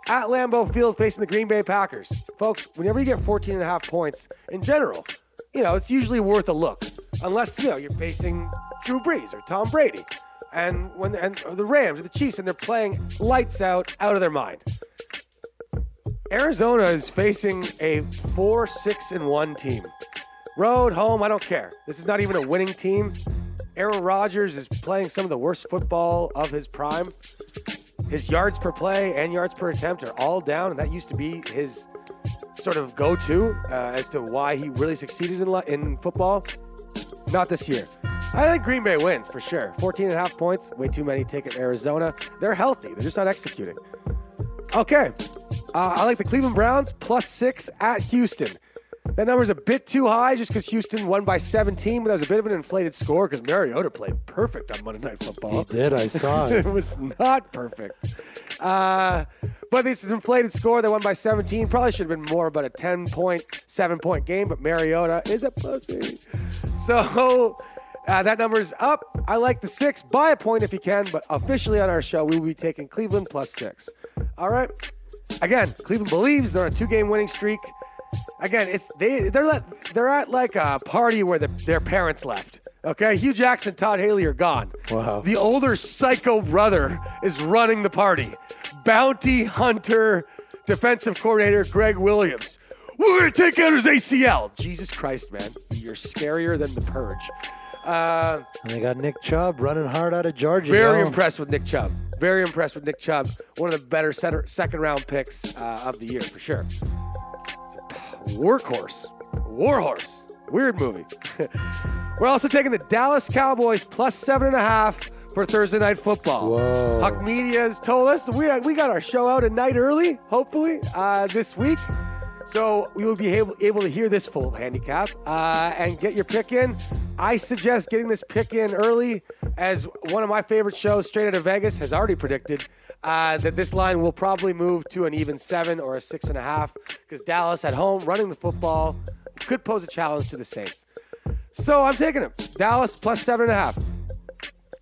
at Lambeau Field facing the Green Bay Packers. Folks, whenever you get 14 and a half points in general, you know, it's usually worth a look. Unless, you know, you're facing Drew Brees or Tom Brady. And when and the Rams or the Chiefs and they're playing lights out out of their mind. Arizona is facing a 4 6 and 1 team. Road, home, I don't care. This is not even a winning team. Aaron Rodgers is playing some of the worst football of his prime. His yards per play and yards per attempt are all down, and that used to be his sort of go to uh, as to why he really succeeded in, in football. Not this year. I think Green Bay wins for sure. 14 and a half points, way too many. Take it, Arizona. They're healthy, they're just not executing. Okay. Uh, I like the Cleveland Browns plus six at Houston. That number's a bit too high just because Houston won by 17, but that was a bit of an inflated score because Mariota played perfect on Monday Night Football. He did. I saw it it. was not perfect. Uh, but this is inflated score. They won by 17. Probably should have been more about a 10 point, 7 point game, but Mariota is a pussy. So uh, that number's up. I like the six by a point if you can, but officially on our show, we will be taking Cleveland plus six. All right. Again, Cleveland believes they're on a two game winning streak. Again, it's they they're let, they're at like a party where the, their parents left. Okay, Hue Jackson, Todd Haley are gone. Wow. The older psycho brother is running the party. Bounty hunter, defensive coordinator Gregg Williams. We're gonna take out his ACL. Jesus Christ, man, you're scarier than the purge. Uh, And they got Nick Chubb running hard out of Georgia. very yo. impressed with Nick Chubb. Very impressed with Nick Chubb. One of the better center, second round picks uh, of the year for sure. Workhorse, Warhorse, weird movie. We're also taking the Dallas Cowboys plus seven and a half for Thursday night football. Whoa. Huck Media has told us we we got our show out a night early, hopefully uh, this week. So we will be able, able to hear this full handicap uh, and get your pick in. I suggest getting this pick in early, as one of my favorite shows, Straight Out of Vegas, has already predicted uh, that this line will probably move to an even seven or a six and a half because Dallas at home running the football could pose a challenge to the Saints. So I'm taking them. Dallas plus seven and a half.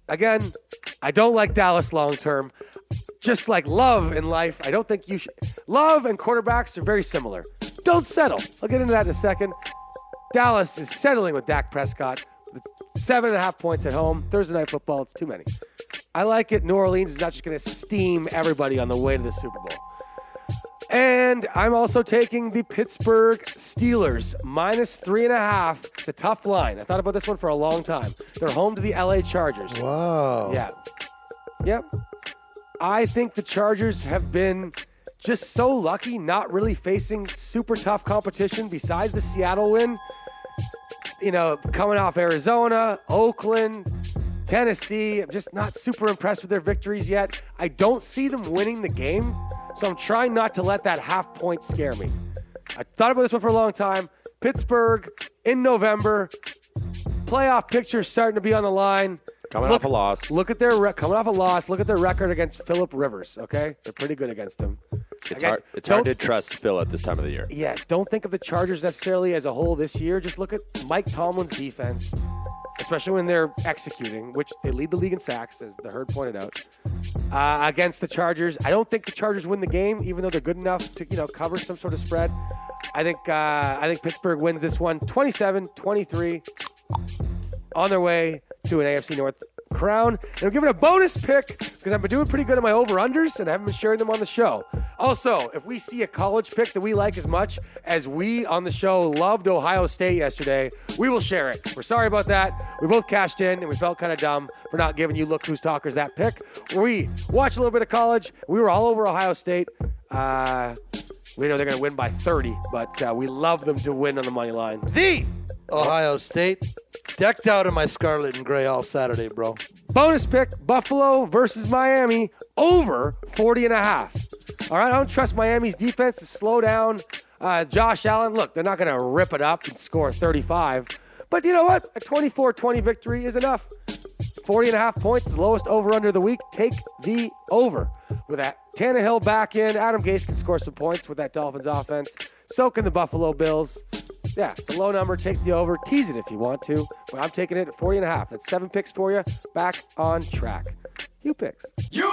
Again, I don't like Dallas long term. Just like love in life, I don't think you should. Love and quarterbacks are very similar. Don't settle. I'll get into that in a second. Dallas is settling with Dak Prescott. It's seven and a half points at home. Thursday night football, it's too many. I like it. New Orleans is not just going to steam everybody on the way to the Super Bowl. And I'm also taking the Pittsburgh Steelers minus three and a half. It's a tough line. I thought about this one for a long time. They're home to the LA Chargers. Wow. Yeah. Yep. I think the Chargers have been just so lucky not really facing super tough competition besides the Seattle win. You know, coming off Arizona, Oakland, Tennessee. I'm just not super impressed with their victories yet. I don't see them winning the game, so I'm trying not to let that half point scare me. I thought about this one for a long time. Pittsburgh in November, playoff picture starting to be on the line. Coming Look- off a loss. Look at their re- coming off a loss. Look at their record against Philip Rivers. Okay, they're pretty good against him. It's hard. It's hard to trust Phil at this time of the year. Yes, don't think of the Chargers necessarily as a whole this year. Just look at Mike Tomlin's defense, especially when they're executing, which they lead the league in sacks, as the herd pointed out. Uh, against the Chargers, I don't think the Chargers win the game, even though they're good enough to you know cover some sort of spread. I think uh, I think Pittsburgh wins this one 27-23 on their way to an AFC North crown. And I'm giving a bonus pick because I've been doing pretty good on my over unders and I haven't been sharing them on the show. Also, if we see a college pick that we like as much as we on the show loved Ohio State yesterday, we will share it. We're sorry about that. We both cashed in and we felt kind of dumb for not giving you Look Who's Talkers that pick. We watched a little bit of college. We were all over Ohio State. Uh, we know they're going to win by 30, but uh, we love them to win on the money line. The Ohio State. Decked out in my scarlet and gray all Saturday, bro. Bonus pick Buffalo versus Miami over 40 and a half. All right, I don't trust Miami's defense to slow down uh, Josh Allen. Look, they're not going to rip it up and score 35. But you know what? A 24 20 victory is enough. 40 and a half points, the lowest over under the week. Take the over. With that Tannehill back in, Adam Gase can score some points with that Dolphins offense. So can the Buffalo Bills. Yeah, it's a low number. Take the over. Tease it if you want to. But I'm taking it at 40 and a half. That's seven picks for you. Back on track. You picks. You!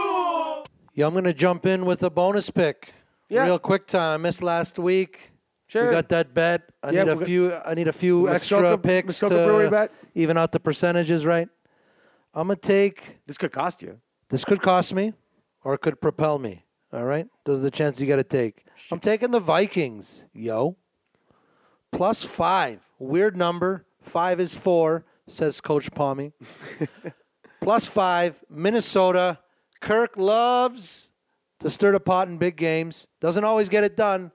Yeah, I'm going to jump in with a bonus pick. Yeah. Real quick time. I missed last week. Sure. We got that bet. I Yeah, need a we got- few. I need a few Muskoka- extra picks Muskoka to bet? even out the percentages. Right. I'm gonna take. This could cost you. This could cost me, or it could propel me. All right. Those are the chances you got to take. I'm taking the Vikings. Yo. Plus five. Weird number. Five is four. Says Coach Palmy. Plus five. Minnesota. Kirk loves to stir the pot in big games. Doesn't always get it done,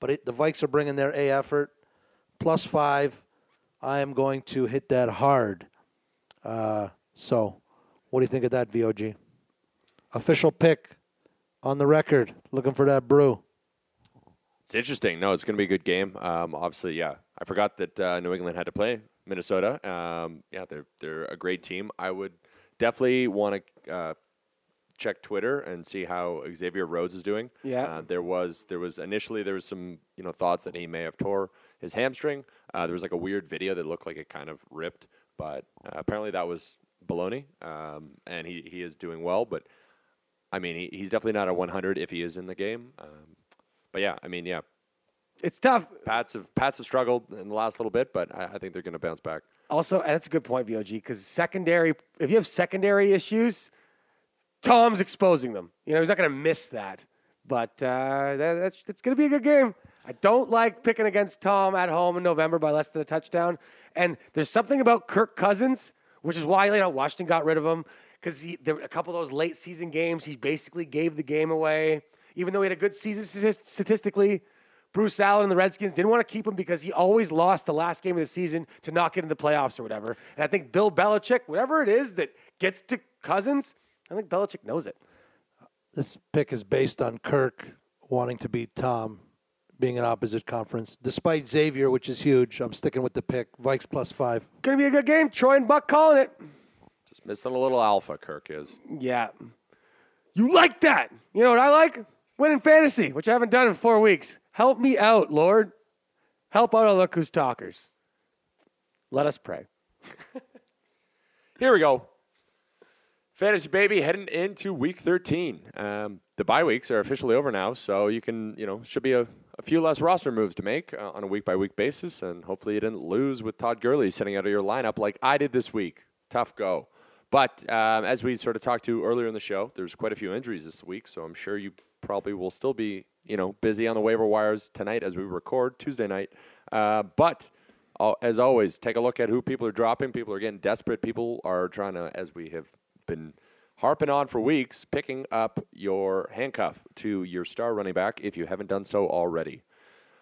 but it, the Vikes are bringing their A effort. Plus five. I am going to hit that hard. Uh, so, what do you think of that, VOG? Official pick on the record. Looking for that brew. It's interesting. No, it's going to be a good game. Um, obviously, yeah. I forgot that uh, New England had to play Minnesota. Um, yeah, they're they're a great team. I would definitely want to uh, check Twitter and see how Xavier Rhodes is doing. Yeah. Uh, there was there was initially there was some you know thoughts that he may have tore his hamstring. Uh, there was like a weird video that looked like it kind of ripped, but uh, apparently that was baloney. Um, and he he is doing well, but I mean he, he's definitely not a 100 if he is in the game. Um, but yeah, I mean yeah, It's tough. Pats have Pats have struggled in the last little bit, but I, I think they're going to bounce back. Also, that's a good point, VOG, because secondary, if you have secondary issues, Tom's exposing them. You know, he's not going to miss that. But uh, that, that's, that's going to be a good game. I don't like picking against Tom at home in November by less than a touchdown. And there's something about Kirk Cousins, which is why you know Washington got rid of him because a couple of those late season games he basically gave the game away, even though he had a good season statistically. Bruce Allen and the Redskins didn't want to keep him because he always lost the last game of the season to not get into the playoffs or whatever. And I think Bill Belichick, whatever it is that gets to Cousins, I think Belichick knows it. This pick is based on Kirk wanting to beat Tom, being an opposite conference. Despite Xavier, which is huge, I'm sticking with the pick. Vikes plus five. Gonna be a good game. Troy and Buck calling it. Just missing a little alpha. Kirk is. Yeah. You like that. You know what I like? Winning fantasy, which I haven't done in four weeks. Help me out, Lord. Help out our look who's talkers. Let us pray. Here we go. Fantasy baby heading into week 13. Um, the bye weeks are officially over now, so you can, you know, should be a, a few less roster moves to make uh, on a week by week basis. And hopefully you didn't lose with Todd Gurley sitting out of your lineup like I did this week. Tough go. But um, as we sort of talked to earlier in the show, there's quite a few injuries this week, so I'm sure you probably will still be, you know, busy on the waiver wires tonight as we record Tuesday night. Uh, but uh, as always, take a look at who people are dropping. People are getting desperate. People are trying to, as we have been harping on for weeks, picking up your handcuff to your star running back if you haven't done so already.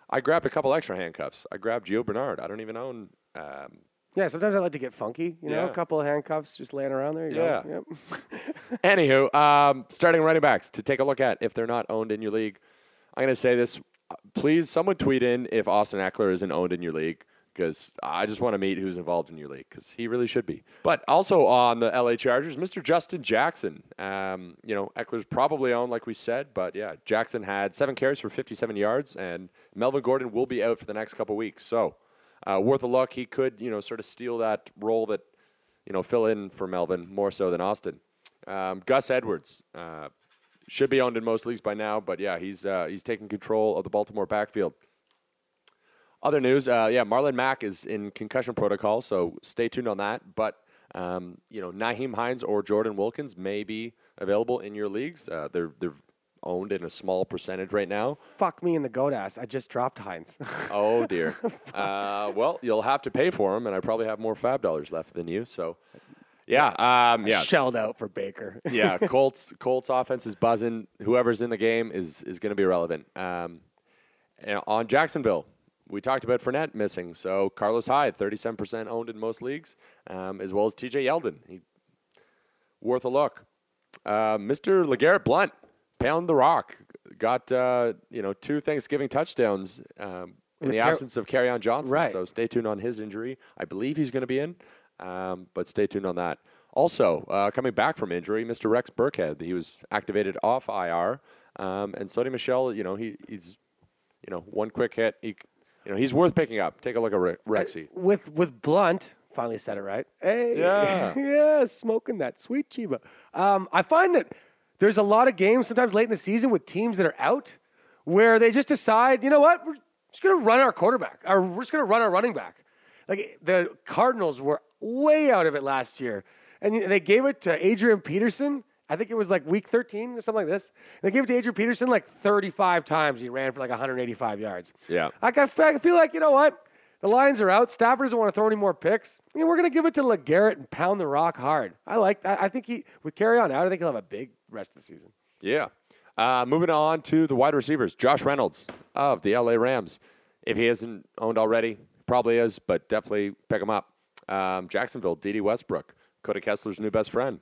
I grabbed a couple extra handcuffs. I grabbed Gio Bernard. I don't even own. Um, Yeah, sometimes I like to get funky. You know, Yeah. a couple of handcuffs just laying around there. You Yeah. Know? Yep. Anywho, um, starting running backs to take a look at if they're not owned in your league. I'm going to say this. uh, Please, someone tweet in if Austin Ekeler isn't owned in your league because I just want to meet who's involved in your league because he really should be. But also on the LA Chargers, Mr. Justin Jackson. Um, you know, Ekeler's probably owned, like we said, but yeah, Jackson had seven carries for 57 yards, and Melvin Gordon will be out for the next couple weeks. So uh, worth a look. He could, you know, sort of steal that role that, you know, fill in for Melvin more so than Austin. Um, Gus Edwards. Uh, should be owned in most leagues by now, but yeah, he's uh, he's taking control of the Baltimore backfield. Other news, uh, yeah, Marlon Mack is in concussion protocol, so stay tuned on that. But um, you know, Nyheim Hines or Jordan Wilkins may be available in your leagues. Uh, they're they're owned in a small percentage right now. Fuck me in the goat ass. I just dropped Hines. Oh dear. uh, well, you'll have to pay for them, and I probably have more FAAB dollars left than you. So, yeah, um, yeah, Shelled out for Baker. yeah. Colts Colts offense is buzzing. Whoever's in the game is is going to be relevant. Um, on Jacksonville, we talked about Fournette missing, so Carlos Hyde, thirty-seven percent owned in most leagues, um, as well as T.J. Yeldon. He, worth a look. Uh, Mr. LeGarrette Blount, pound the rock, got uh, you know two Thanksgiving touchdowns um, in With the Car- absence of Kerryon Johnson. Right. So stay tuned on his injury. I believe he's going to be in, um, but stay tuned on that. Also, uh, coming back from injury, Mr. Rex Burkhead. He was activated off IR, um, and Sony Michel. You know he, he's you know one quick hit. He, you know he's worth picking up. Take a look at Re- Rexy. with with Blount, finally said it right. Hey, Yeah. yeah, smoking that sweet Chiba. Um, I find that there's a lot of games sometimes late in the season with teams that are out where they just decide, you know what, we're just gonna run our quarterback, or we're just gonna run our running back. Like the Cardinals were way out of it last year, and they gave it to Adrian Peterson. I think it was like week 13 or something like this. And they gave it to Adrian Peterson like 35 times. He ran for like 185 yards. Yeah. I, I feel like you know what, the Lions are out. Stafford doesn't want to throw any more picks. You know, we're going to give it to LeGarrette and pound the rock hard. I like. I, I think he with Kerryon out. I think he'll have a big rest of the season. Yeah. Uh, moving on to the wide receivers, Josh Reynolds of the LA Rams. If he isn't owned already, probably is, but definitely pick him up. Um, Jacksonville, Dede Westbrook, Cody Kessler's new best friend.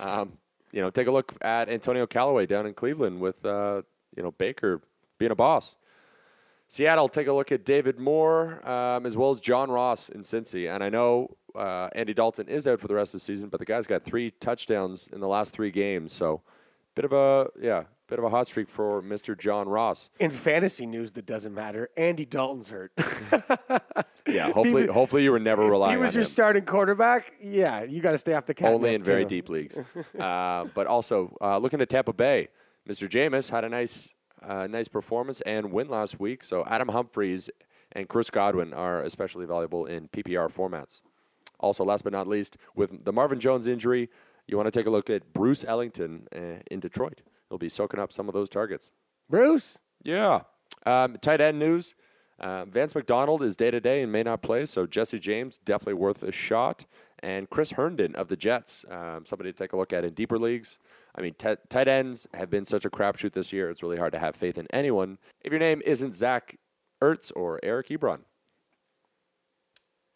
Um, you know, take a look at Antonio Callaway down in Cleveland with uh, you know Baker being a boss. Seattle, take a look at David Moore um, as well as John Ross in Cincy. And I know uh, Andy Dalton is out for the rest of the season, but the guy's got three touchdowns in the last three games. So, bit of a yeah, bit of a hot streak for Mr. John Ross. In fantasy news that doesn't matter, Andy Dalton's hurt. Yeah, hopefully, hopefully you were never relying he was your him. starting quarterback. Yeah, you got to stay off the cat. Only in very deep leagues. uh, but also uh, looking at Tampa Bay, Mr. Jameis had a nice, uh, nice performance and win last week. So Adam Humphries and Chris Godwin are especially valuable in PPR formats. Also, last but not least, with the Marvin Jones injury, you want to take a look at Bruce Ellington uh, in Detroit. He'll be soaking up some of those targets. Bruce. Yeah. Um, tight end news. Uh, Vance McDonald is day to day and may not play, so Jesse James definitely worth a shot. And Chris Herndon of the Jets, um, somebody to take a look at in deeper leagues. I mean, t- tight ends have been such a crapshoot this year. It's really hard to have faith in anyone if your name isn't Zach Ertz or Eric Ebron.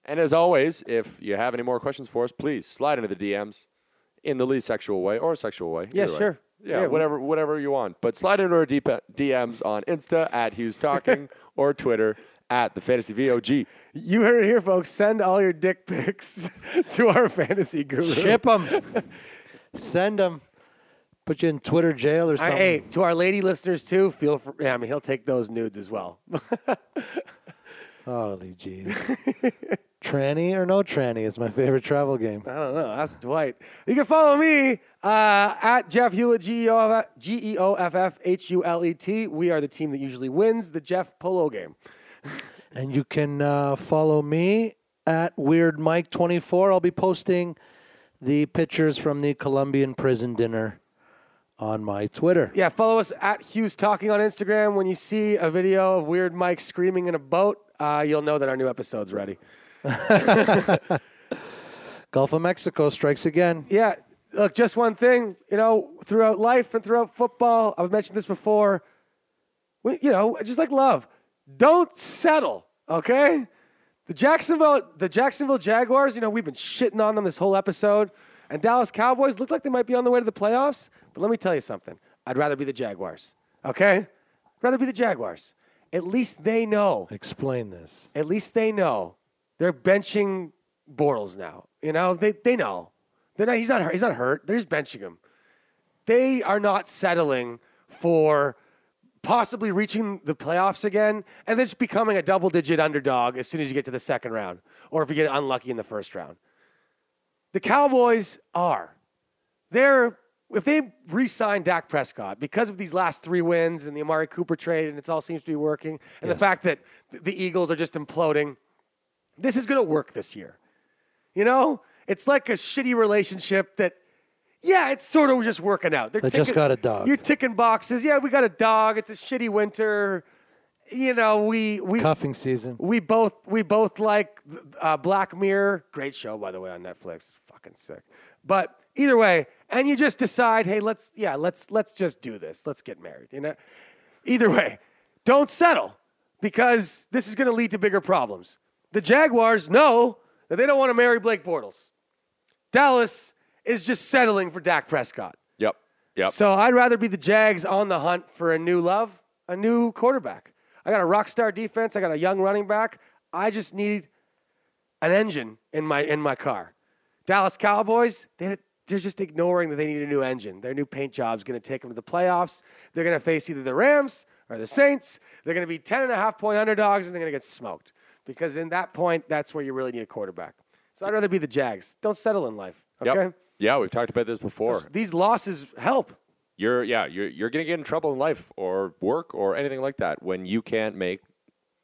And as always, if you have any more questions for us, please slide into the DMs in the least sexual way or sexual way. Yeah, way. sure. Yeah, Yeah, we- whatever, whatever you want. But slide into our deep DMs on Insta at Hughes Talking or Twitter at the Fantasy VOG. You heard it here, folks. Send all your dick pics to our fantasy guru. Ship them. Send them. Put you in Twitter jail or I- something. hey, to our lady listeners too, feel free. Yeah, I mean, he'll take those nudes as well. Holy jeez. Tranny or no tranny? It's my favorite travel game. I don't know. That's Dwight. You can follow me uh, at Geoff Hulet, G O F- G E O F F H U L E T. We are the team that usually wins the Jeff Polo game. And you can uh, follow me at Weird Mike 24. I'll be posting the pictures from the Colombian prison dinner on my Twitter. Yeah, follow us at Hughes Talking on Instagram. When you see a video of Weird Mike screaming in a boat, uh, you'll know that our new episode's ready. Gulf of Mexico strikes again. Yeah, look, just one thing, you know, throughout life and throughout football, I've mentioned this before. We, you know, just like love, don't settle, okay? The Jacksonville, the Jacksonville Jaguars, you know, we've been shitting on them this whole episode, and Dallas Cowboys look like they might be on the way to the playoffs. But let me tell you something: I'd rather be the Jaguars, okay? I'd rather be the Jaguars. At least they know. Explain this. At least they know They're benching Bortles now. You know, they they know. They're not, he's not hurt. He's not hurt. They're just benching him. They are not settling for possibly reaching the playoffs again and then just becoming a double digit underdog as soon as you get to the second round or if you get unlucky in the first round. The Cowboys are. They're if they re-sign Dak Prescott because of these last three wins and the Amari Cooper trade and it all seems to be working and the fact that the Eagles are just imploding, this is going to work this year. You know, it's like a shitty relationship that, yeah, it's sort of just working out. They're They just got a dog. You're ticking boxes. Yeah, we got a dog. It's a shitty winter. You know, we we Cuffing season. we both we both like uh, Black Mirror. Great show, by the way, on Netflix. Fucking sick. But either way, and you just decide, hey, let's yeah, let's let's just do this. Let's get married. You know. Either way, don't settle because this is going to lead to bigger problems. The Jaguars know that they don't want to marry Blake Bortles. Dallas is just settling for Dak Prescott. Yep. Yep. So I'd rather be the Jags on the hunt for a new love, a new quarterback. I got a rock star defense. I got a young running back. I just need an engine in my in my car. Dallas Cowboys, they, they're just ignoring that they need a new engine. Their new paint job's going to take them to the playoffs. They're going to face either the Rams or the Saints. They're going to be 10 and a half point underdogs, and they're going to get smoked. Because in that point, that's where you really need a quarterback. So I'd rather be the Jags. Don't settle in life. Yep. Okay? Yeah, we've talked about this before. So these losses help. you're yeah you're you're gonna get in trouble in life or work or anything like that when you can't make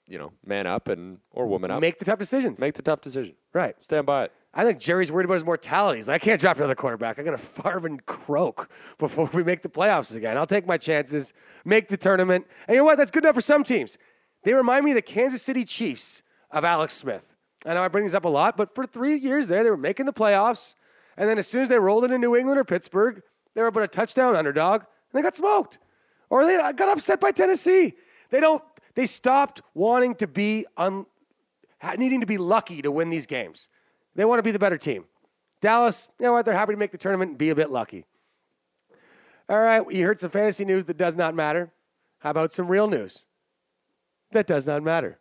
you know man up and or woman up Make the tough decisions. make the tough decision right. stand by it I think Jerry's worried about his mortality. He's like, I can't draft another quarterback. I'm to Favre and croak before we make the playoffs again. I'll take my chances, make the tournament. And you know what? That's good enough for some teams. They remind me of the Kansas City Chiefs of Alex Smith. I know I bring these up a lot, but for three years there, they were making the playoffs. And then as soon as they rolled into New England or Pittsburgh, they were about a touchdown underdog, and they got smoked. Or they uh, got upset by Tennessee. They don't. They stopped wanting to be un, needing to be lucky to win these games. They want to be the better team. Dallas, you know what? They're happy to make the tournament and be a bit lucky. All right, you heard some fantasy news that does not matter. How about some real news that does not matter?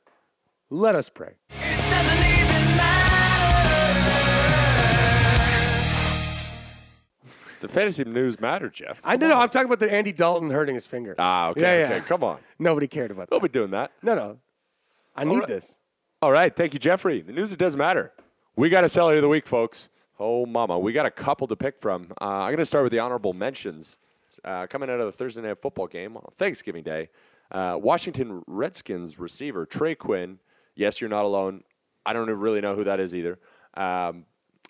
Let us pray. the fantasy news matter jeff I know. I'm talking about the Andy Dalton hurting his finger. ah okay Yeah, yeah. okay come on Nobody cared about don't that. be doing that No, no. I need right. this. all right thank you jeffrey the news that doesn't matter we got a seller of the week folks oh mama we got a couple to pick from uh, i'm going to start with the honorable mentions uh, coming out of the thursday night football game on thanksgiving day uh, washington redskins receiver trey quinn yes you're not alone i don't really know who that is either um,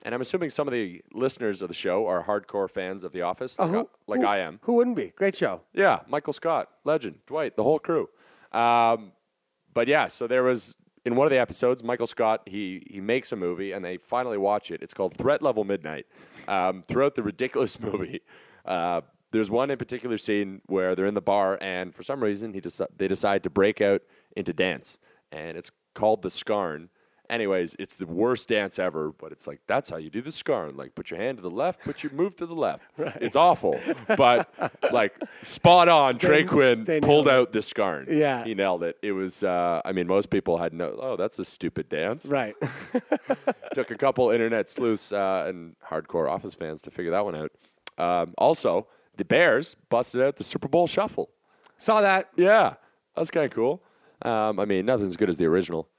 and i'm assuming some of the listeners of the show are hardcore fans of the office like, I, like who- I am Who wouldn't be? Great show. yeah, Michael Scott, legend, Dwight, the whole crew. Um, but yeah, so there was in one of the episodes, Michael Scott he he makes a movie and they finally watch it. It's called Threat Level Midnight. Um, throughout the ridiculous movie, uh, there's one in particular scene where they're in the bar and for some reason he deci- they decide to break out into dance and it's called the Scarn. Anyways, it's the worst dance ever, but it's like that's how you do the scarn. Like put your hand to the left, put your move to the left. It's awful, but like spot on. Trey Quinn they pulled it. out the scarn. Yeah. he nailed it. It was. Uh, I mean, most people had no. Oh, that's a stupid dance. Right. Took a couple internet sleuths uh, and hardcore Office fans to figure that one out. Um, also, the Bears busted out the Super Bowl Shuffle. Saw that. Yeah, that's kind of cool. Um, I mean, nothing's as good as the original,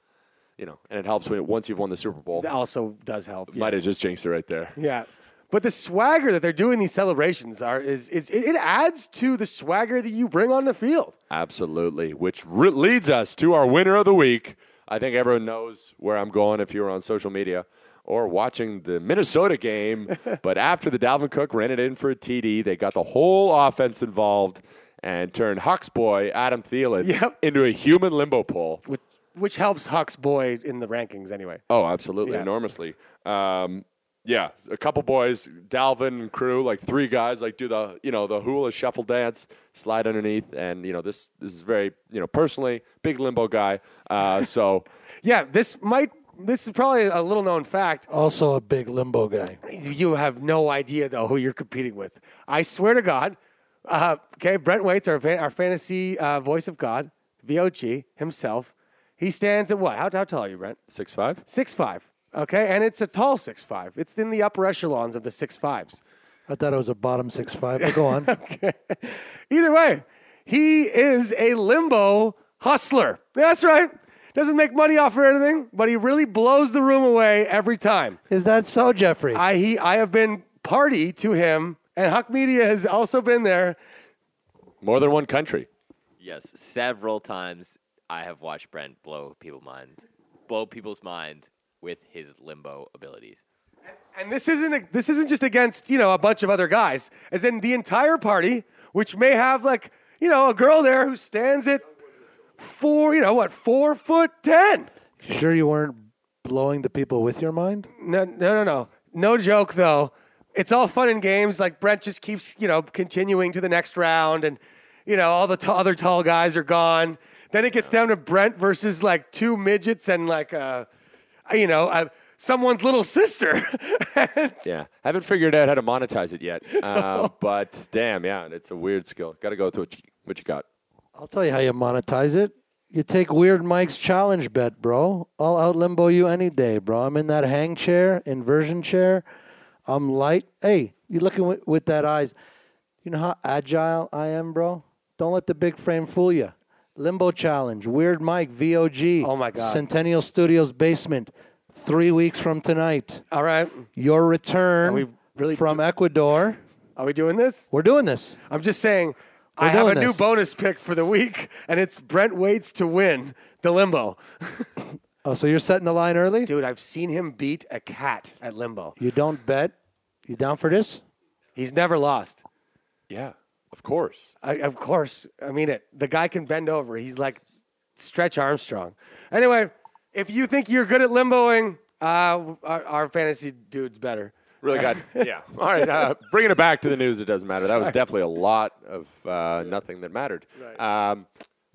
you know, and it helps when once you've won the Super Bowl. That also does help. Might yes. have just jinxed it right there. Yeah. But the swagger that they're doing these celebrations are is, is it, it adds to the swagger that you bring on the field. Absolutely, which re- leads us to our winner of the week. I think everyone knows where I'm going if you're on social media or watching the Minnesota game. but after the Dalvin Cook ran it in for a TD, they got the whole offense involved and turned Huck's boy, Adam Thielen, Yep. into a human limbo pole. which, which helps Huck's boy in the rankings anyway. Oh, absolutely, Yeah. enormously. Um, yeah, a couple boys, Dalvin and crew, like three guys, like do the you know the hula shuffle dance, slide underneath, and you know this this is very you know personally big limbo guy. Uh, so Yeah, this might this is probably a little known fact. Also a big limbo guy. You have no idea though who you're competing with. I swear to God. Uh, okay, Brent Waits, our our fantasy uh, voice of God, VOG himself, He stands at what? How, how tall are you, Brent? Six five. Six five. Okay, and it's a tall six five. It's in the upper echelons of the six fives. I thought it was a bottom six five. But go on. okay. Either way, he is a limbo hustler. That's right. Doesn't make money off of anything, but he really blows the room away every time. Is that so, Jeffrey? I he I have been party to him, and Huck Media has also been there. More than one country. Yes, several times I have watched Brent blow people's mind, blow people's mind with his limbo abilities. And this isn't a, this isn't just against you know a bunch of other guys, as in the entire party, which may have like you know a girl there who stands at four, you know what, four foot ten. sure you weren't blowing the people with your mind? No, no, no, no. No joke though. It's all fun and games. Like Brent just keeps, you know, continuing to the next round, and you know all the t- other tall guys are gone. Then it gets down to Brent versus like two midgets and like, uh, you know, uh, someone's little sister. Yeah, haven't figured out how to monetize it yet. Um, but damn, yeah, it's a weird skill. Got to go with what you, what you got. I'll tell you how you monetize it. You take Weird Mike's challenge bet, bro. I'll out limbo you any day, bro. I'm in that hang chair, inversion chair. I'm light. Hey, you looking with, with that eyes. You know how agile I am, bro? Don't let the big frame fool you. Limbo challenge, Weird Mike, VOG. Oh, my God. Centennial Studios basement, three weeks from tonight. all right, Your return Are we really from do- Ecuador. are we doing this? We're doing this. I'm just saying. We're I have a doing new this. bonus pick for the week, and it's Brent waits to win the limbo. Oh, so you're setting the line early? Dude, I've seen him beat a cat at limbo. You don't bet? You down for this? He's never lost. Yeah, of course. I, of course, I mean it. The guy can bend over. He's like Stretch Armstrong. Anyway, if you think you're good at limboing, uh, our, our fantasy dude's better. Really got yeah. All right, uh, bringing it back to the news. It doesn't matter. That was definitely a lot of uh, nothing that mattered. Um,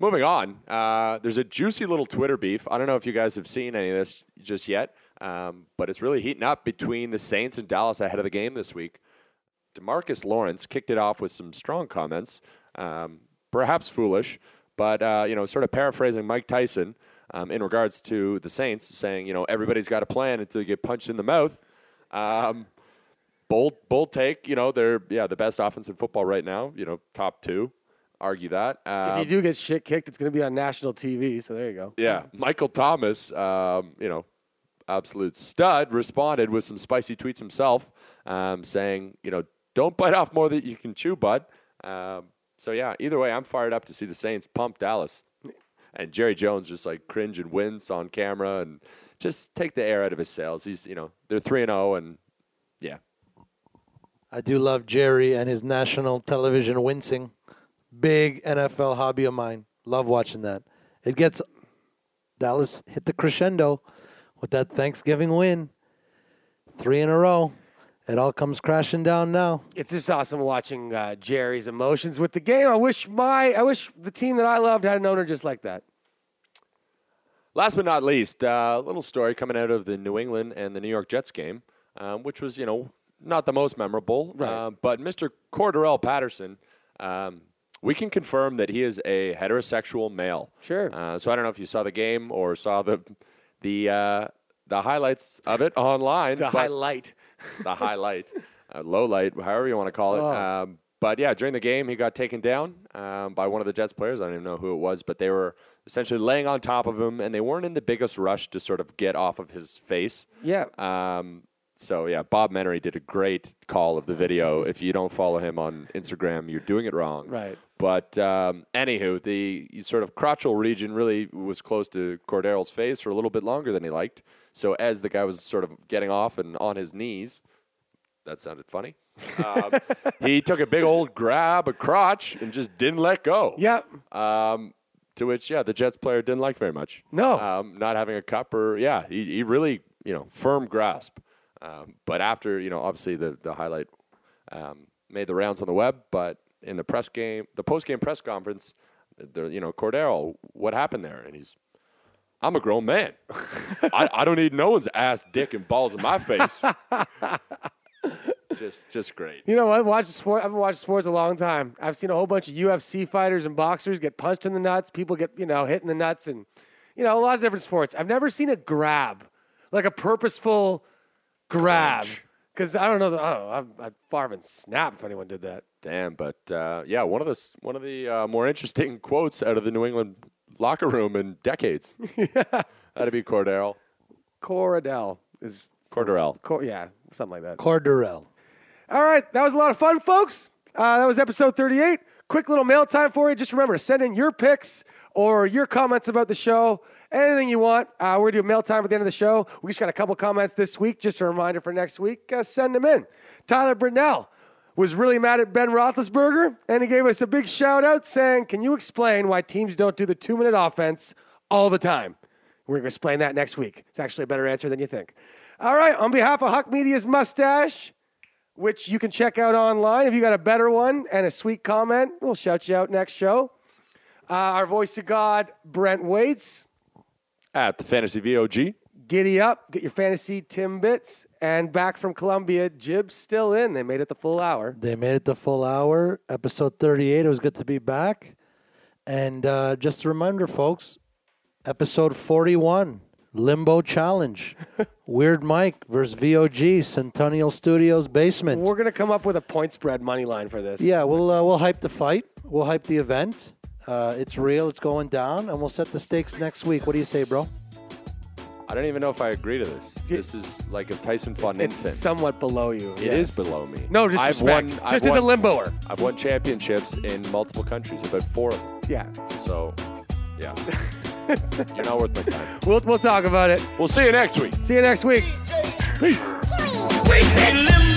moving on. Uh, there's a juicy little Twitter beef. I don't know if you guys have seen any of this just yet, um, but it's really heating up between the Saints and Dallas ahead of the game this week. Demarcus Lawrence kicked it off with some strong comments, um, perhaps foolish, but uh, you know, sort of paraphrasing Mike Tyson um, in regards to the Saints, saying, you know, everybody's got a plan until you get punched in the mouth. Um, bold, bold take. You know, they're yeah the best offense in football right now. You know, top two. Argue that. If Um, you do get shit kicked, it's going to be on national TV. So there you go. yeah, Michael Thomas, um, you know, absolute stud, responded with some spicy tweets himself, um, saying, you know, don't bite off more than you can chew, bud. Um, so yeah, either way, I'm fired up to see the Saints pump Dallas, and Jerry Jones just like cringe and wince on camera and just take the air out of his sails. He's, you know, they're three and zero, and yeah, I do love Jerry and his national television wincing. Big NFL hobby of mine. Love watching that. It gets Dallas hit the crescendo with that Thanksgiving win. Three in a row. It all comes crashing down now. It's just awesome watching uh, Jerry's emotions with the game. I wish my, I wish the team that I loved had an owner just like that. Last but not least, uh, a little story coming out of the New England and the New York Jets game, um, which was, you know, not the most memorable. Right. Uh, but Mr. Cordarrelle Patterson, um, we can confirm that he is a heterosexual male. Sure. Uh, so I don't know if you saw the game or saw the the uh, the highlights of it online. The highlight. the highlight, uh, low light, however you want to call it. Oh. Um, but yeah, during the game, he got taken down um, by one of the Jets players. I don't even know who it was, but they were essentially laying on top of him, and they weren't in the biggest rush to sort of get off of his face. Yeah. Um, so yeah, Bob Menery did a great call of the video. If you don't follow him on Instagram, you're doing it wrong. Right. But um, anywho, the sort of crotchal region really was close to Cordero's face for a little bit longer than he liked. So as the guy was sort of getting off and on his knees, that sounded funny. Um, he took a big old grab, a crotch, and just didn't let go. Yep. Um, to which, yeah, the Jets player didn't like very much. No. Um, not having a cup or, yeah, he, he really, you know, firm grasp. Um, but after, you know, obviously the, the highlight um, made the rounds on the web, but in the press game, the post game press conference, the, you know, Cordero, what happened there? And he's, I'm a grown man. I, I don't need no one's ass, dick, and balls in my face. just, just great. You know what? Watch sport. I've watching sports a long time. I've seen a whole bunch of UFC fighters and boxers get punched in the nuts. People get you know hit in the nuts, and you know, a lot of different sports. I've never seen a grab, like a purposeful grab. Because I don't know, the, I don't know, I'd, I'd far and snap if anyone did that. Damn, but uh, yeah, one of the one of the uh, more interesting quotes out of the New England locker room in decades. That'd be Cordell. Coradell is, Corderell. Cor- yeah, something like that. Corderell. All right, that was a lot of fun, folks. Uh, that was episode 38. Quick little mail time for you. Just remember send in your picks or your comments about the show, anything you want. Uh, we're going to do mail time at the end of the show. We just got a couple comments this week. Just a reminder for next week. Uh, send them in. Tyler Brunell was really mad at Ben Roethlisberger, and he gave us a big shout out saying, Can you explain why teams don't do the two minute offense all the time? We're going to explain that next week. It's actually a better answer than you think. All right, on behalf of Huck Media's Mustache, which you can check out online. If you got a better one and a sweet comment, we'll shout you out next show. Uh, our voice of God, Brent Waits. At the Fantasy VOG. Giddy up, get your fantasy Timbits. And back from Colombia, Jib's still in. They made it the full hour. They made it the full hour, episode 38. It was good to be back. And uh, just a reminder, folks, episode 41, Limbo Challenge. Weird Mike versus VOG, Centennial Studios basement. We're going to come up with a point spread money line for this. Yeah, we'll uh, we'll hype the fight. We'll hype the event. Uh, it's real. It's going down, and we'll set the stakes next week. What do you say, bro? I don't even know if I agree to this. This is like if Tyson fought an It's infant. somewhat below you. It is yes. below me. No I've disrespect. won, I've Just as a won- limboer. I've won championships in multiple countries, about four of them. Yeah. So, yeah. You're not worth my time. We'll, we'll talk about it. We'll see you next week. See you next week. Peace. Wait,